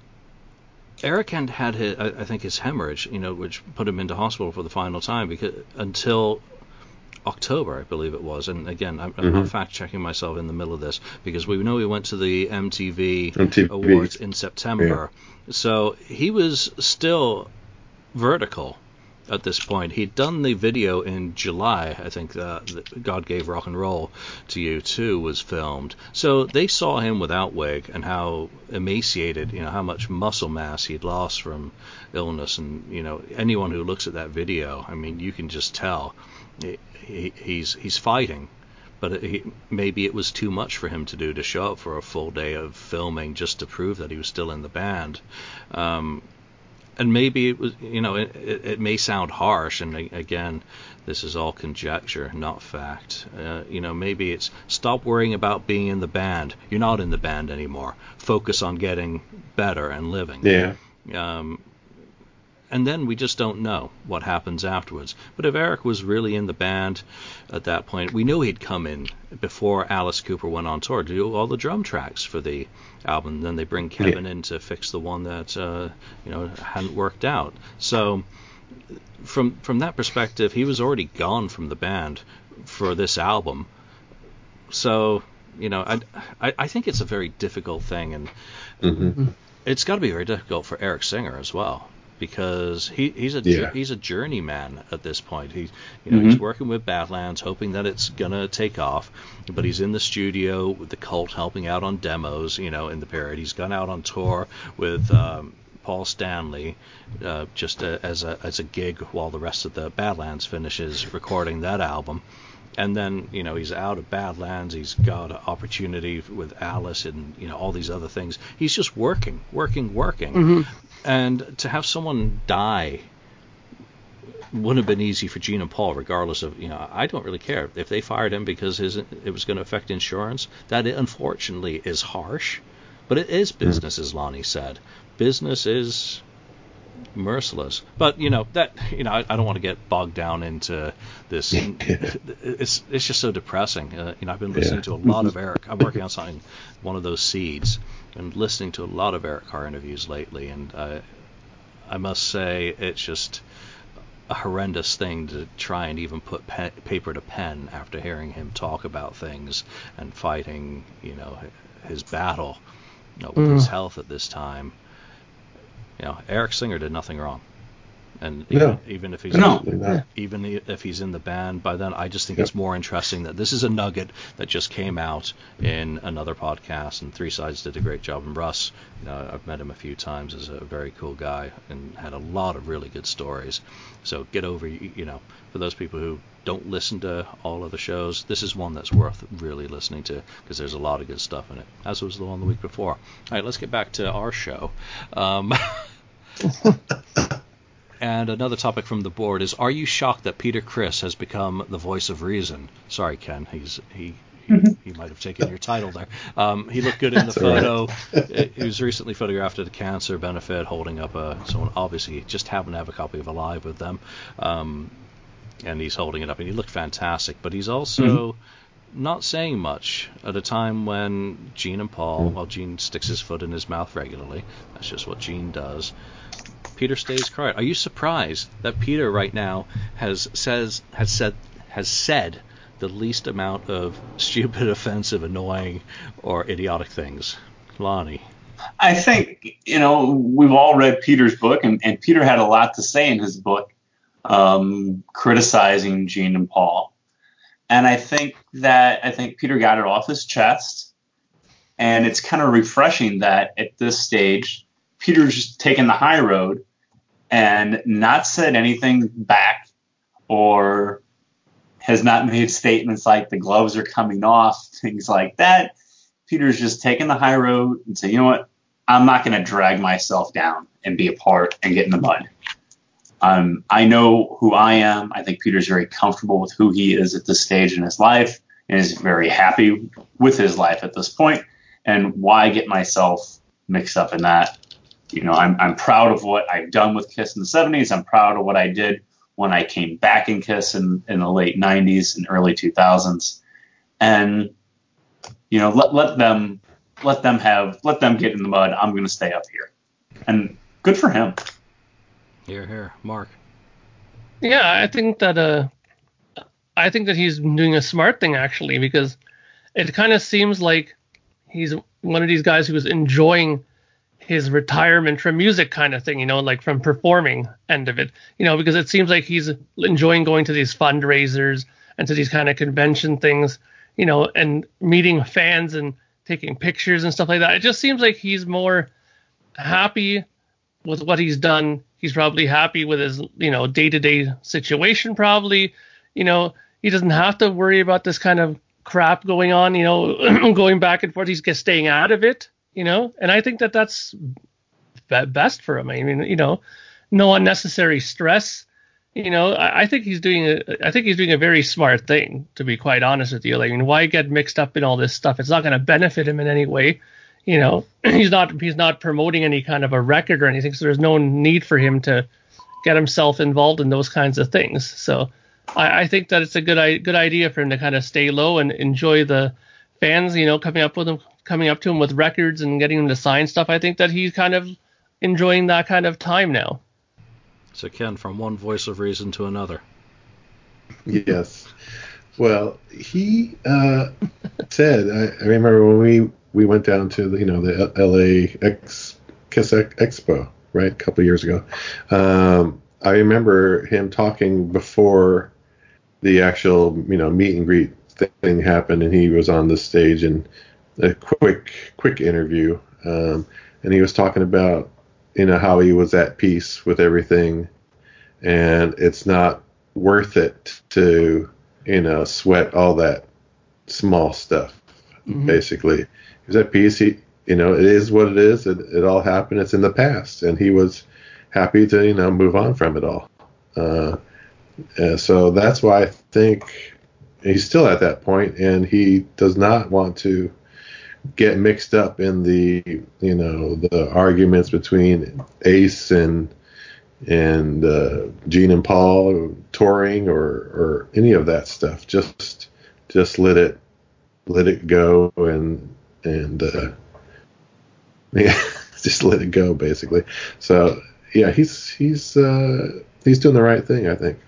A: Eric had had his, I think his hemorrhage, you know, which put him into hospital for the final time because until October, I believe it was. And again, I'm, I'm mm-hmm. fact checking myself in the middle of this because we know he went to the MTV,
B: MTV.
A: Awards in September. So he was still vertical at this point. He'd done the video in July, I think. Uh, God Gave Rock and Roll to You too was filmed. So they saw him without wig and how emaciated, you know, how much muscle mass he'd lost from illness. And you know, anyone who looks at that video, I mean, you can just tell he, he's he's fighting. But he, maybe it was too much for him to do to show up for a full day of filming just to prove that he was still in the band. Um, and maybe it was you know it, it, it may sound harsh and again this is all conjecture not fact. Uh, you know maybe it's stop worrying about being in the band. You're not in the band anymore. Focus on getting better and living.
B: Yeah.
A: um, and then we just don't know what happens afterwards. But if Eric was really in the band at that point, we knew he'd come in before Alice Cooper went on tour to do all the drum tracks for the album. Then they bring Kevin in to fix the one that uh, you know hadn't worked out. So from from that perspective, he was already gone from the band for this album. So you know, I I, I think it's a very difficult thing, and
B: hmm
A: it's got to be very difficult for Eric Singer as well because he, he's a
B: Yeah.
A: he's a journeyman at this point. He you know he's working with Badlands, hoping that it's gonna take off. But he's in the studio with the Cult helping out on demos. You know, in the period he's gone out on tour with. Um, Paul Stanley, uh, just a, as a as a gig while the rest of the Badlands finishes recording that album, and then you know he's out of Badlands. He's got an opportunity with Alice and you know all these other things. He's just working, working, working, and to have someone die wouldn't have been easy for Gene and Paul, regardless of you know I don't really care if they fired him because his it was going to affect insurance. That unfortunately is harsh, but it is business, as Lonnie said. Business is merciless. But you know that you know I, I don't want to get bogged down into this. it's it's just so depressing. Uh, you know I've been listening
B: Yeah.
A: to a lot of Eric. I'm working on something, one of those seeds, and listening to a lot of Eric Carr interviews lately, and I I must say it's just a horrendous thing to try and even put pe- paper to pen after hearing him talk about things and fighting, you know, his battle you know, with his mm. health at this time. You know, Eric Singer did nothing wrong, and even,
B: No.
A: even if he's
D: No.
B: Not.
A: even if he's in the band by then, I just think it's more interesting that this is a nugget that just came out in another podcast, and Three Sides did a great job. And Russ, you know, I've met him a few times, is a very cool guy and had a lot of really good stories. So get over, you know, for those people who don't listen to all of the shows, this is one that's worth really listening to because there's a lot of good stuff in it, as was the one the week before. All right, let's get back to our show. Um, And another topic from the board is: Are you shocked that Peter Criss has become the voice of reason? Sorry, Ken. He's he. He, he might have taken your title there. Um, he looked good in the
B: all right.
A: photo. he was recently photographed at a cancer benefit, holding up a someone. Obviously, just happened to have a copy of Alive with them, um, and he's holding it up, and he looked fantastic. But he's also not saying much at a time when Gene and Paul, well, Gene sticks his foot in his mouth regularly. That's just what Gene does. Peter stays quiet. Are you surprised that Peter right now has says has said has said the least amount of stupid, offensive, annoying, or idiotic things? Lonnie.
D: I think you know we've all read Peter's book, and, and Peter had a lot to say in his book, um, criticizing Gene and Paul. And I think that I think Peter got it off his chest, and it's kind of refreshing that at this stage, Peter's just taken the high road and not said anything back, or has not made statements like the gloves are coming off, things like that. Peter's just taken the high road and say, you know what, I'm not going to drag myself down and be a part and get in the mud. Um, I know who I am. I think Peter's very comfortable with who he is at this stage in his life and is very happy with his life at this point. And why get myself mixed up in that? You know, I'm, I'm proud of what I've done with Kiss in the 70s. I'm proud of what I did when I came back in Kiss in, in the late 90s and early 2000s. And, you know, let, let them let them have let them get in the mud. I'm going to stay up here. And good for him.
A: Here, here, Mark.
C: Yeah, I think that uh, I think that he's doing a smart thing actually because it kind of seems like he's one of these guys who is enjoying his retirement from music kind of thing, you know, like from performing end of it, you know, because it seems like he's enjoying going to these fundraisers and to these kind of convention things, you know, and meeting fans and taking pictures and stuff like that. It just seems like he's more happy with what he's done. He's probably happy with his, you know, day-to-day situation probably. You know, he doesn't have to worry about this kind of crap going on, you know, going back and forth. He's just staying out of it, you know. And I think that that's best for him. I mean, you know, no unnecessary stress. You know, I, I think he's doing a, I think he's doing a very smart thing, to be quite honest with you. Like, I mean, why get mixed up in all this stuff? It's not going to benefit him in any way you know he's not he's not promoting any kind of a record or anything so there's no need for him to get himself involved in those kinds of things so i, I think that it's a good good idea for him to kind of stay low and enjoy the fans you know coming up with him coming up to him with records and getting him to sign stuff i think that he's kind of enjoying that kind of time now
A: So Ken, from one voice of reason to another.
B: Yes. Well, he uh, said, I, I remember when we, we went down to the, you know the L- LA X, Kiss Ex- Expo, right? A couple years ago. Um, I remember him talking before the actual, you know, meet and greet thing happened, and he was on the stage and a quick, quick interview, um, and he was talking about, you know, how he was at peace with everything, and it's not worth it to, you know, sweat all that small stuff. Mm-hmm. Basically, he was at peace. He, you know, it is what it is. It, it all happened. It's in the past, and he was happy to you know move on from it all. Uh, so that's why I think he's still at that point, and he does not want to get mixed up in the you know the arguments between Ace and and uh, Gene and Paul touring or or any of that stuff. Just just let it let it go and and uh, yeah, just let it go basically. So yeah, he's he's uh, he's doing the right thing, I think.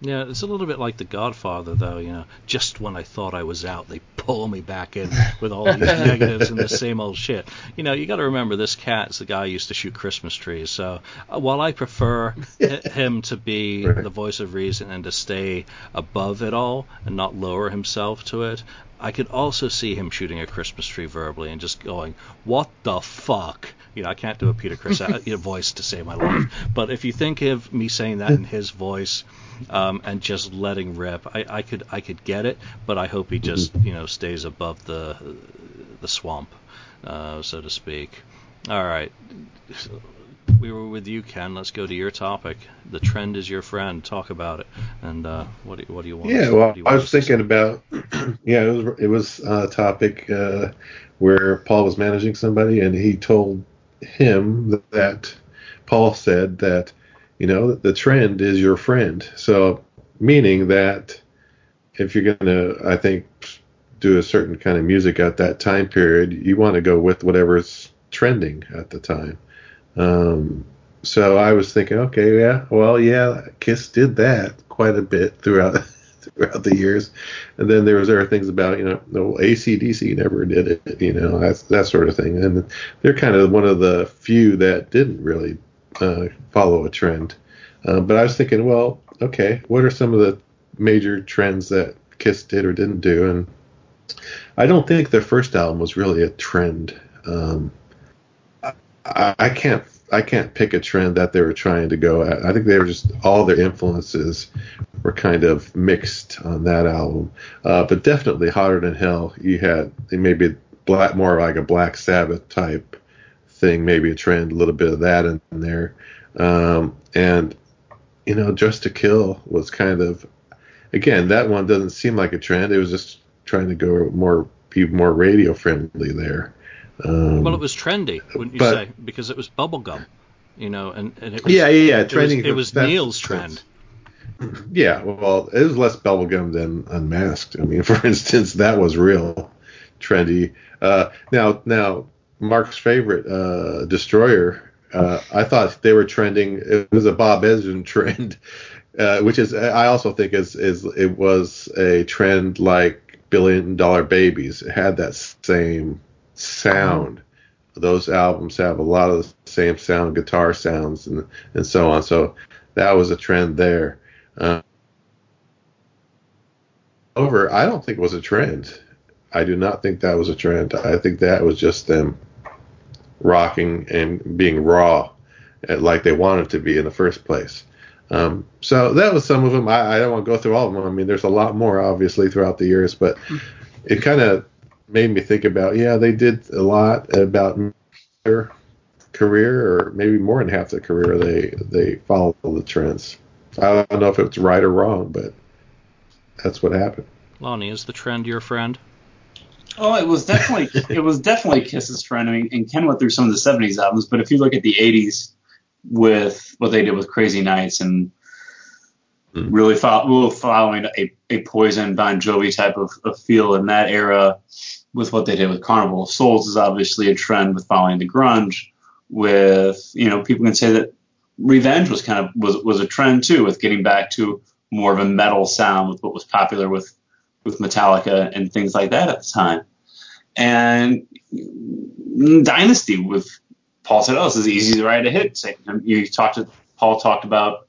A: Yeah, it's a little bit like The Godfather, though. You know, just when I thought I was out, they pull me back in with all these negatives and the same old shit. You know, you got to remember this cat's the guy who used to shoot Christmas trees. So uh, while I prefer him to be right. the voice of reason and to stay above it all and not lower himself to it, I could also see him shooting a Christmas tree verbally and just going, "What the fuck." You know, I can't do a Peter Criss voice to save my life, but if you think of me saying that in his voice um, and just letting rip, I, I could I could get it, but I hope he just mm-hmm. you know stays above the the swamp, uh, so to speak. All right, we were with you, Ken. Let's go to your topic. The trend is your friend. Talk about it. And uh, what do what do you want?
B: Yeah, well, I was thinking about. yeah, it was it was a topic uh, where Paul was managing somebody, and he told him that Paul said that you know the trend is your friend. So meaning that if you're gonna, I think, do a certain kind of music at that time period, you want to go with whatever's trending at the time. Um, so I was thinking, okay, yeah, well, yeah, Kiss did that quite a bit throughout throughout the years, and then there was other things about you know, no ACDC never did it, you know, that that sort of thing, and they're kind of one of the few that didn't really uh, follow a trend. Uh, but I was thinking, well, okay, what are some of the major trends that Kiss did or didn't do? And I don't think their first album was really a trend. Um, I, I can't I can't pick a trend that they were trying to go at. I think they were just all their influences were kind of mixed on that album. Uh, but definitely hotter than hell. You had maybe black more like a Black Sabbath type thing, maybe a trend, a little bit of that in there. Um, and you know, Dressed to Kill was kind of again that one doesn't seem like a trend. It was just trying to go more be more radio friendly there.
A: Um, well, it was trendy, wouldn't you but, say? Because it was bubblegum, you know, and, and it was,
B: yeah, yeah, yeah, trending.
A: It was, it was Neil's trend.
B: Yeah, well, it was less bubblegum than Unmasked. I mean, for instance, that was real trendy. Uh, now, now, Mark's favorite, uh, Destroyer. Uh, I thought they were trending. It was a Bob Ezrin trend, uh, which is I also think is is it was a trend like Billion Dollar Babies. It had that same sound. Those albums have a lot of the same sound, guitar sounds, and and so on. So that was a trend there. Uh, over, I don't think it was a trend. I do not think that was a trend. I think that was just them rocking and being raw, like they wanted to be in the first place. Um, so that was some of them. I, I, don't want to go through all of them. I mean, there's a lot more obviously throughout the years, but it kind of made me think about yeah they did a lot about their career or maybe more than half their career they they followed the trends. I don't know if it's right or wrong but that's what happened.
A: Lonnie is the trend your friend?
D: Oh it was definitely it was definitely kiss's friend i mean and ken went through some of the 70s albums but if you look at the 80s with what they did with crazy nights and mm. really follow, following a, a poison bon jovi type of, of feel in that era with what they did with Carnival of Souls is obviously a trend with following the grunge. With you know, people can say that Revenge was kind of was was a trend too, with getting back to more of a metal sound with what was popular with with Metallica and things like that at the time. And Dynasty with Paul said, "Oh, this is easy to write a hit." You talked to Paul talked about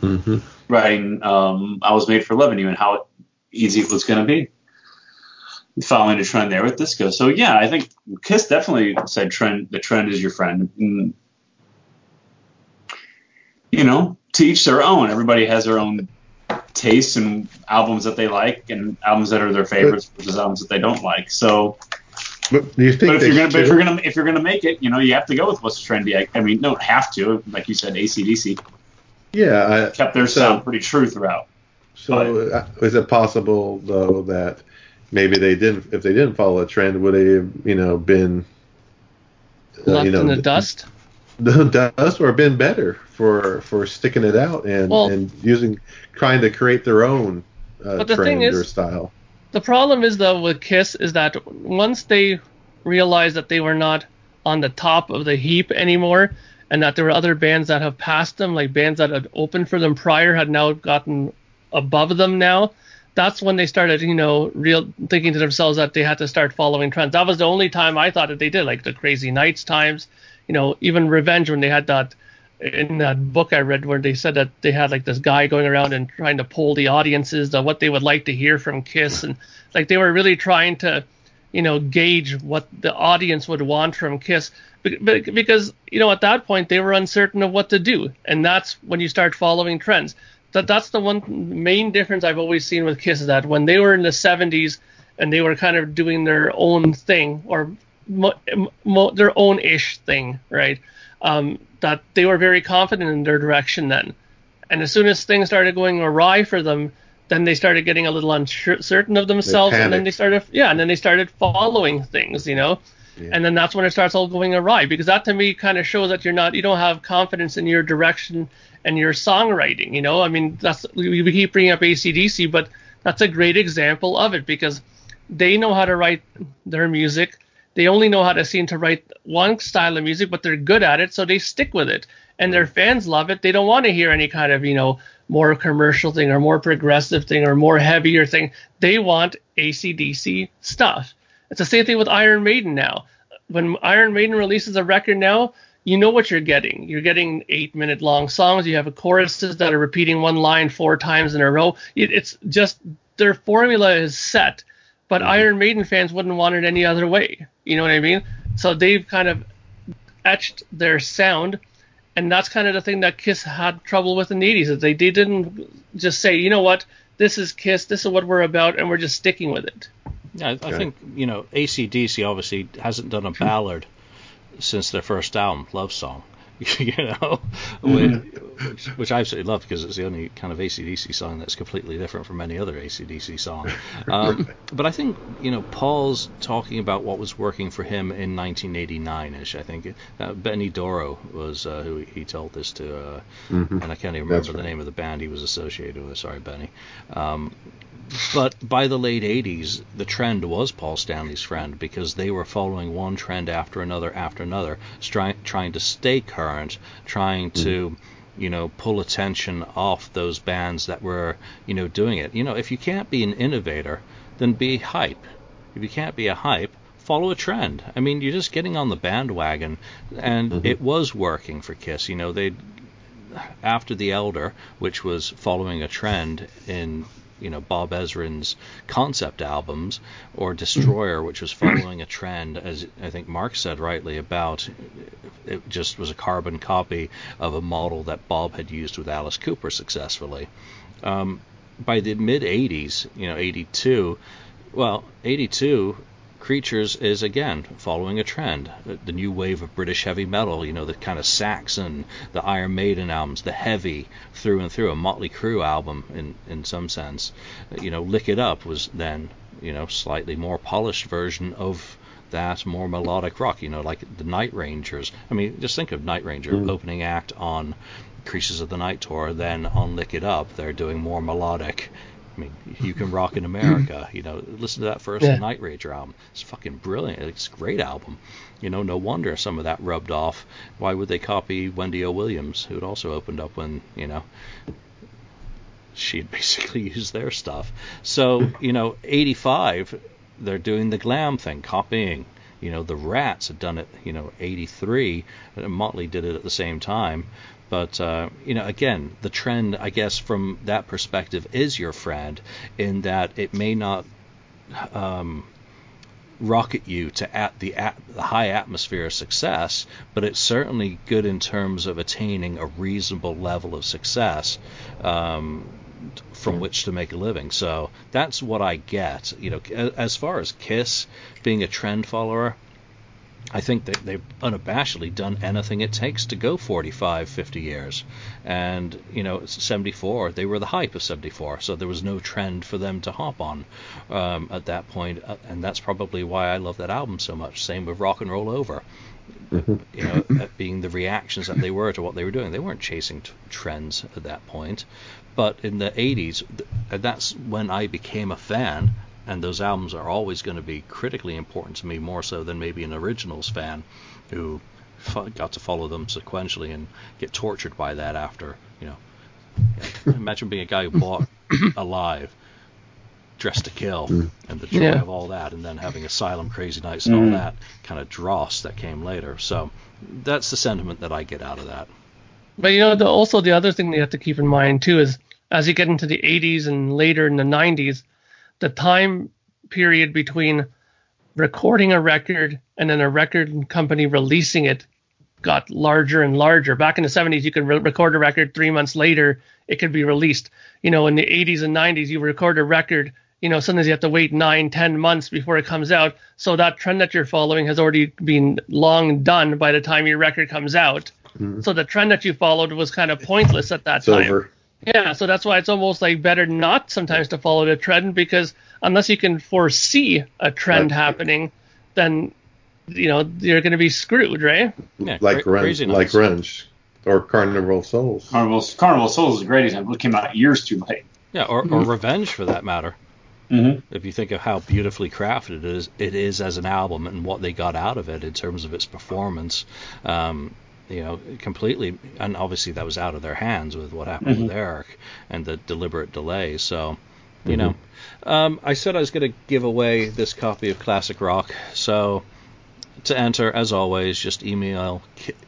B: hmm
D: writing um, "I Was Made for Loving You" and how easy it was going to be. Following a trend there with disco, so yeah, I think Kiss definitely said trend. The trend is your friend. And, you know, to each their own. Everybody has their own tastes and albums that they like, and albums that are their favorites versus albums that they don't like. So
B: But do you think
D: but if you're gonna, but if you're gonna, if you're gonna make it, you know, you have to go with what's trendy. I, I mean, don't have to, like you said, ACDC
B: yeah, I,
D: kept their
B: So-
D: sound pretty true throughout.
B: So uh, is it possible though that maybe they didn't, if they didn't follow a trend, would they have, you know, been uh,
C: Left
B: you know,
C: in the
B: d-
C: dust.
B: dust or been better for for sticking it out and
C: Well-
B: and using trying to create their own uh,
C: But the thing
B: trend
C: is-
B: or style.
C: The problem is though with Kiss is that once they realized that they were not on the top of the heap anymore, and that there were other bands that have passed them, like bands that had opened for them prior had now gotten above them now. That's when they started, you know, real thinking to themselves that they had to start following trends. That was the only time I thought that they did, like the Crazy Nights times, you know, even Revenge when they had that in that book I read where they said that they had like this guy going around and trying to poll the audiences what they would like to hear from Kiss and like they were really trying to you know gauge what the audience would want from Kiss. Be- be- because you know at that point they were uncertain of what to do. And that's when you start following trends. That that's the one main difference I've always seen with Kiss is that when they were in the 70s and they were kind of doing their own thing or mo- mo- their own ish thing right um, that they were very confident in their direction then. And as soon as things started going awry for them, then they started getting a little uncertain of themselves, and then they started, yeah, and then they started following things, you know.
B: Yeah.
C: And then that's when it starts all going awry because that to me kind of shows that you're not, you don't have confidence in your direction and your songwriting, you know. I mean, that's we, we keep bringing up ACDC, but that's a great example of it because they know how to write their music. They only know how to seem to write one style of music, but they're good at it, so they stick with it. And their fans love it. They don't want to hear any kind of, you know, more commercial thing or more progressive thing or more heavier thing. They want ACDC stuff. It's the same thing with Iron Maiden now. When Iron Maiden releases a record now, you know what you're getting. You're getting eight minute long songs. You have choruses that are repeating one line four times in a row. It, it's just their formula is set. But mm-hmm. Iron Maiden fans wouldn't want it any other way. You know what I mean? So they've kind of etched their sound, and that's kind of the thing that Kiss had trouble with in the 80s. Is they, they didn't just say, you know what, this is Kiss, this is what we're about, and we're just sticking with it.
A: Yeah, I, I think you know ACDC obviously hasn't done a ballad since their first album, Love Song. you know, which, which I absolutely love because it's the only kind of ACDC song that's completely different from any other ACDC song. Um, but I think you know Paul's talking about what was working for him in 1989ish. I think uh, Benny Doro was uh, who he told this to, uh,
B: Mhm.
A: and I can't even remember the name of the band he was associated with. Sorry, Benny. Um, but by the late 80s, the trend was Paul Stanley's friend because they were following one trend after another after another, stri- trying to stay current, trying to, you know, pull attention off those bands that were, you know, doing it. You know, if you can't be an innovator, then be hype. If you can't be a hype, follow a trend. I mean, you're just getting on the bandwagon, and
B: Mhm.
A: it was working for Kiss. You know, they after the Elder, which was following a trend in you know Bob Ezrin's concept albums, or Destroyer, which was following a trend, as I think Mark said rightly about it just was a carbon copy of a model that Bob had used with Alice Cooper successfully. Um, by the mid 80s, you know, 82, well, 82 Creatures is again following a trend. The- new wave of British heavy metal, you know, the kind of Saxon, the Iron Maiden albums, the heavy through and through, a Motley Crue album in in some sense. You know, Lick It Up was then, you know, slightly more polished version of that more melodic rock, you know, like the Night Rangers. I mean, just think of Night Ranger
B: Mm.
A: opening act on Creatures of the Night Tour, then on Lick It Up, they're doing more melodic. I mean, you can rock in America. You know, listen to that first
C: Yeah.
A: Night Ranger album. It's fucking brilliant. It's a great album. You know, no wonder some of that rubbed off. Why would they copy Wendy O. Williams, who had also opened up when you know she had basically used their stuff. So you know, 85, they're doing the glam thing, copying You know, the Rats had done it, you know, 83, and Motley did it at the same time. But, uh, you know, again, the trend, I guess, from that perspective is your friend in that it may not um, rocket you to at the, at the high atmosphere of success, but it's certainly good in terms of attaining a reasonable level of success. Um, from which to make a living. So that's what I get. You know, as far as Kiss being a trend follower, I think that they've unabashedly done anything it takes to go 45, 50 years. And, you know, 74, they were the hype of 74, so there was no trend for them to hop on um, at that point. Uh, and that's probably why I love that album so much. Same with Rock and Roll Over. Mm-hmm. You know, being the reactions that they were to what they were doing. They weren't chasing t- trends at that point. But in the 80s, that's when I became a fan and those albums are always going to be critically important to me more so than maybe an originals fan who got to follow them sequentially and get tortured by that after you know imagine being a guy who bought alive dressed to kill mm. and the joy yeah. of all that and then having asylum crazy nights and mm. all that kind of dross that came later so that's the sentiment that i get out of that
C: but you know the, also the other thing you have to keep in mind too is as you get into the 80s and later in the 90s the time period between recording a record and then a record company releasing it got larger and larger. Back in the 70s, you could re- record a record three months later, it could be released. You know, in the 80s and 90s, you record a record, you know, sometimes you have to wait nine, ten months before it comes out. So that trend that you're following has already been long done by the time your record comes out. Mm-hmm. So the trend that you followed was kind of pointless at that
B: it's
C: time.
B: Over.
C: Yeah, so that's why it's almost like better not sometimes to follow the trend because unless you can foresee a trend right. happening, then you know you're going to be screwed, right?
B: Yeah, like cra- grunge, like grunge, or Carnival Souls.
D: Carnival, Carnival Souls is a great example. It came out years too late.
A: Yeah, or, mm-hmm. or Revenge for that matter.
D: Mm-hmm.
A: If you think of how beautifully crafted it is, it is as an album and what they got out of it in terms of its performance, um, you know, completely, and obviously that was out of their hands with what happened mm-hmm. with Eric and the deliberate delay. So, you mm-hmm. know, um, I said I was going to give away this copy of Classic Rock. So, to enter, as always, just email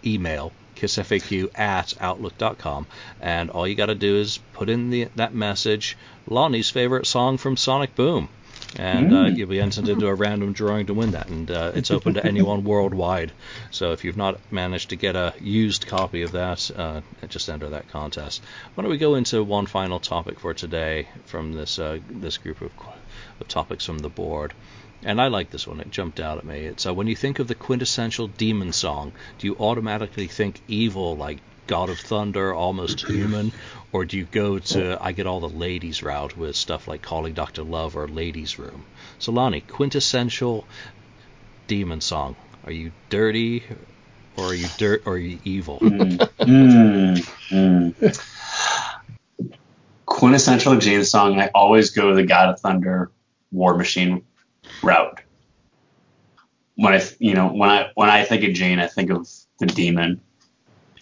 A: email kissfaq at outlook.com, and all you got to do is put in the that message, Lonnie's favorite song from Sonic Boom and uh, mm. you'll be entered into a random drawing to win that. And uh, it's open to anyone worldwide. So if you've not managed to get a used copy of that, uh, just enter that contest. Why don't we go into one final topic for today from this uh, this group of, of, topics from the board? And I like this one. It jumped out at me. It's uh, when you think of the quintessential demon song, do you automatically think evil like God of Thunder, Almost Human, or do you go to I get all the ladies route with stuff like Calling Dr. Love or Ladies Room? Solani, quintessential demon song. Are you dirty or are you dirt or are you evil?
D: Mm, mm, mm. Quintessential demon song. I always go the God of Thunder, War Machine route. When I, you know, when I when I think of Gene, I think of the demon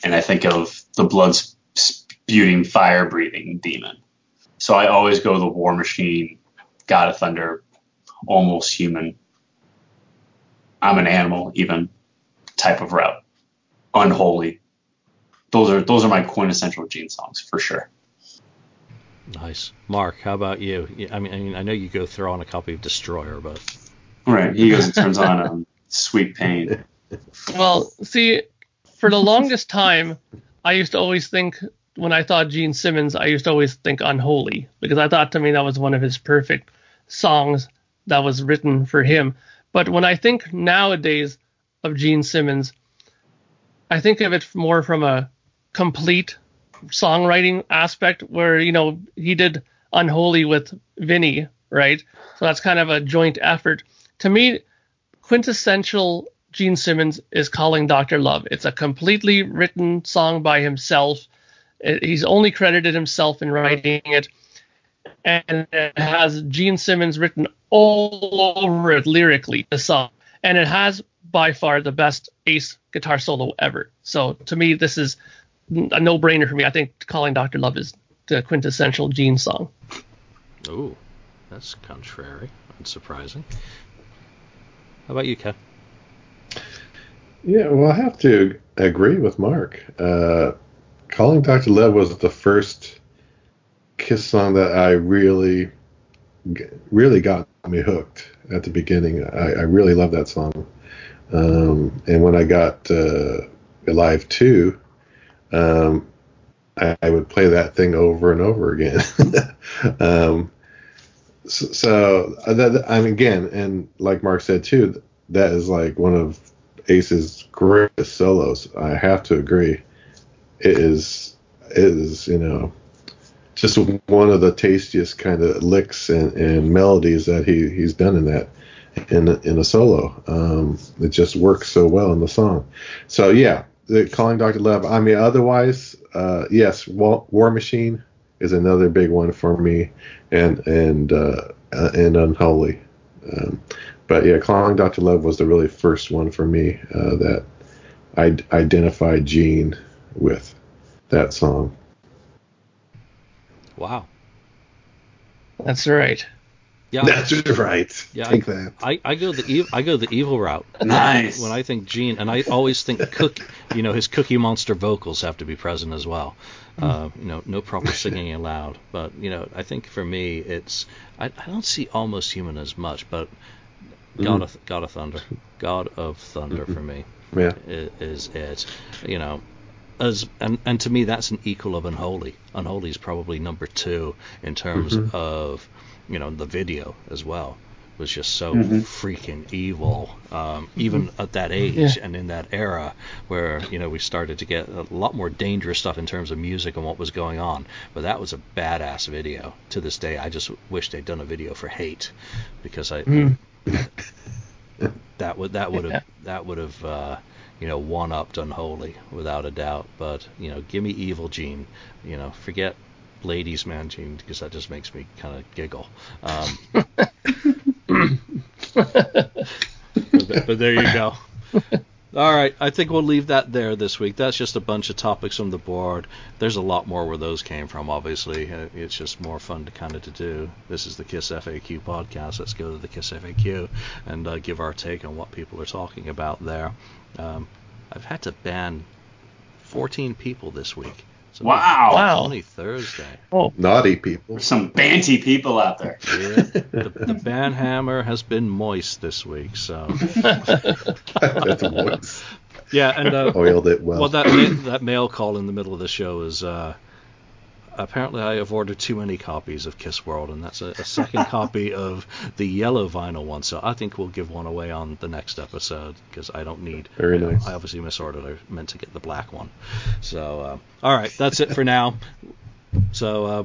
D: and I think of the blood spewing, fire breathing demon. So I always go the War Machine, God of Thunder, almost human. I'm an animal, even type of route. Unholy. Those are those are my quintessential Gene songs for sure.
A: Nice, Mark. How about you? I mean, I mean, I know you go throw on a copy of Destroyer, but
D: right, he goes and turns on um, Sweet Pain.
C: Well, see, for the longest time, I used to always think when I thought Gene Simmons, I used to always think Unholy because I thought to me that was one of his perfect songs that was written for him. But when I think nowadays of Gene Simmons, I think of it more from a complete songwriting aspect where, you know, he did Unholy with Vinnie, right? So that's kind of a joint effort. To me, quintessential Gene Simmons is calling Dr. Love. It's a completely written song by himself. He's only credited himself in writing it. And it has Gene Simmons written all over it lyrically, the song. And it has by far the best ace guitar solo ever. So to me, this is a no brainer for me. I think Calling Dr. Love is the quintessential Gene song.
A: Oh, that's contrary and surprising. How about you, Kev?
B: Yeah, well, I have to agree with Mark. Uh, Calling Dr. Love was the first Kiss song that I really, really got me hooked at the beginning. I, I really love that song. Um, and when I got uh, Alive 2, um, I, I, would play that thing over and over again. um, so, so uh, that, I mean, again, and like Mark said too, that is like one of Ace's greatest solos. I have to agree. It is, it is, you know, just one of the tastiest kind of licks and, and melodies that he, he's done in that in in a solo. Um, it just works so well in the song. So yeah, the calling Dr. Love. I mean, otherwise, uh, yes, War, War, Machine is another big one for me, and and uh, uh, and Unholy. Um, but yeah, calling Dr. Love was the really first one for me uh, that I identified Gene with that song.
A: Wow.
C: That's right.
B: Yeah, that's right.
A: Yeah,
B: Take
A: I,
B: that.
A: I, I go the evil, I go the evil route.
D: Nice.
A: When I think Gene, and I always think Cook, you know, his Cookie Monster vocals have to be present as well. Uh, you know, no proper singing aloud. But you know, I think for me, it's I, I don't see Almost Human as much, but God mm. of God of Thunder, God of Thunder for me,
B: yeah.
A: is, is it. You know, as and and to me that's an equal of Unholy. Unholy is probably number two in terms mm-hmm. of you know the video as well it was just so mm-hmm. freaking evil um, even at that age yeah. and in that era where you know we started to get a lot more dangerous stuff in terms of music and what was going on but that was a badass video to this day i just wish they'd done a video for hate because i mm. that would that would have yeah. that would have uh, you know one upped unholy without a doubt but you know give me evil gene you know forget ladies man gene because that just makes me kind of giggle. Um, but, but there you go. All right, I think we'll leave that there this week. That's just a bunch of topics from the board. There's a lot more where those came from. Obviously, uh, it's just more fun to kind of to do. This is the Kiss FAQ podcast. Let's go to the Kiss FAQ and uh, give our take on what people are talking about there. Um, I've had to ban 14 people this week.
D: It's only, wow.
C: Wow.
A: only Thursday.
B: Oh. Naughty people.
D: There's some banty people out there.
A: Yeah. the, the ban hammer has been moist this week, so.
B: That's moist.
A: Yeah, and uh,
B: oiled it well.
A: Well, that that mail call in the middle of the show is uh, apparently I have ordered too many copies of Kiss World, and that's a, a second copy of the yellow vinyl one. So I think we'll give one away on the next episode because I don't need.
B: Very nice.
A: I obviously misordered. I meant to get the black one. So uh, all right, that's it for now. So uh,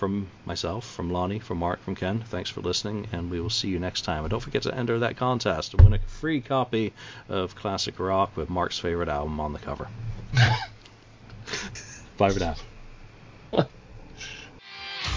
A: from myself, from Lonnie, from Mark, from Ken, thanks for listening, and we will see you next time. And don't forget to enter that contest to win a free copy of Classic Rock with Mark's favorite album on the cover. Bye for now.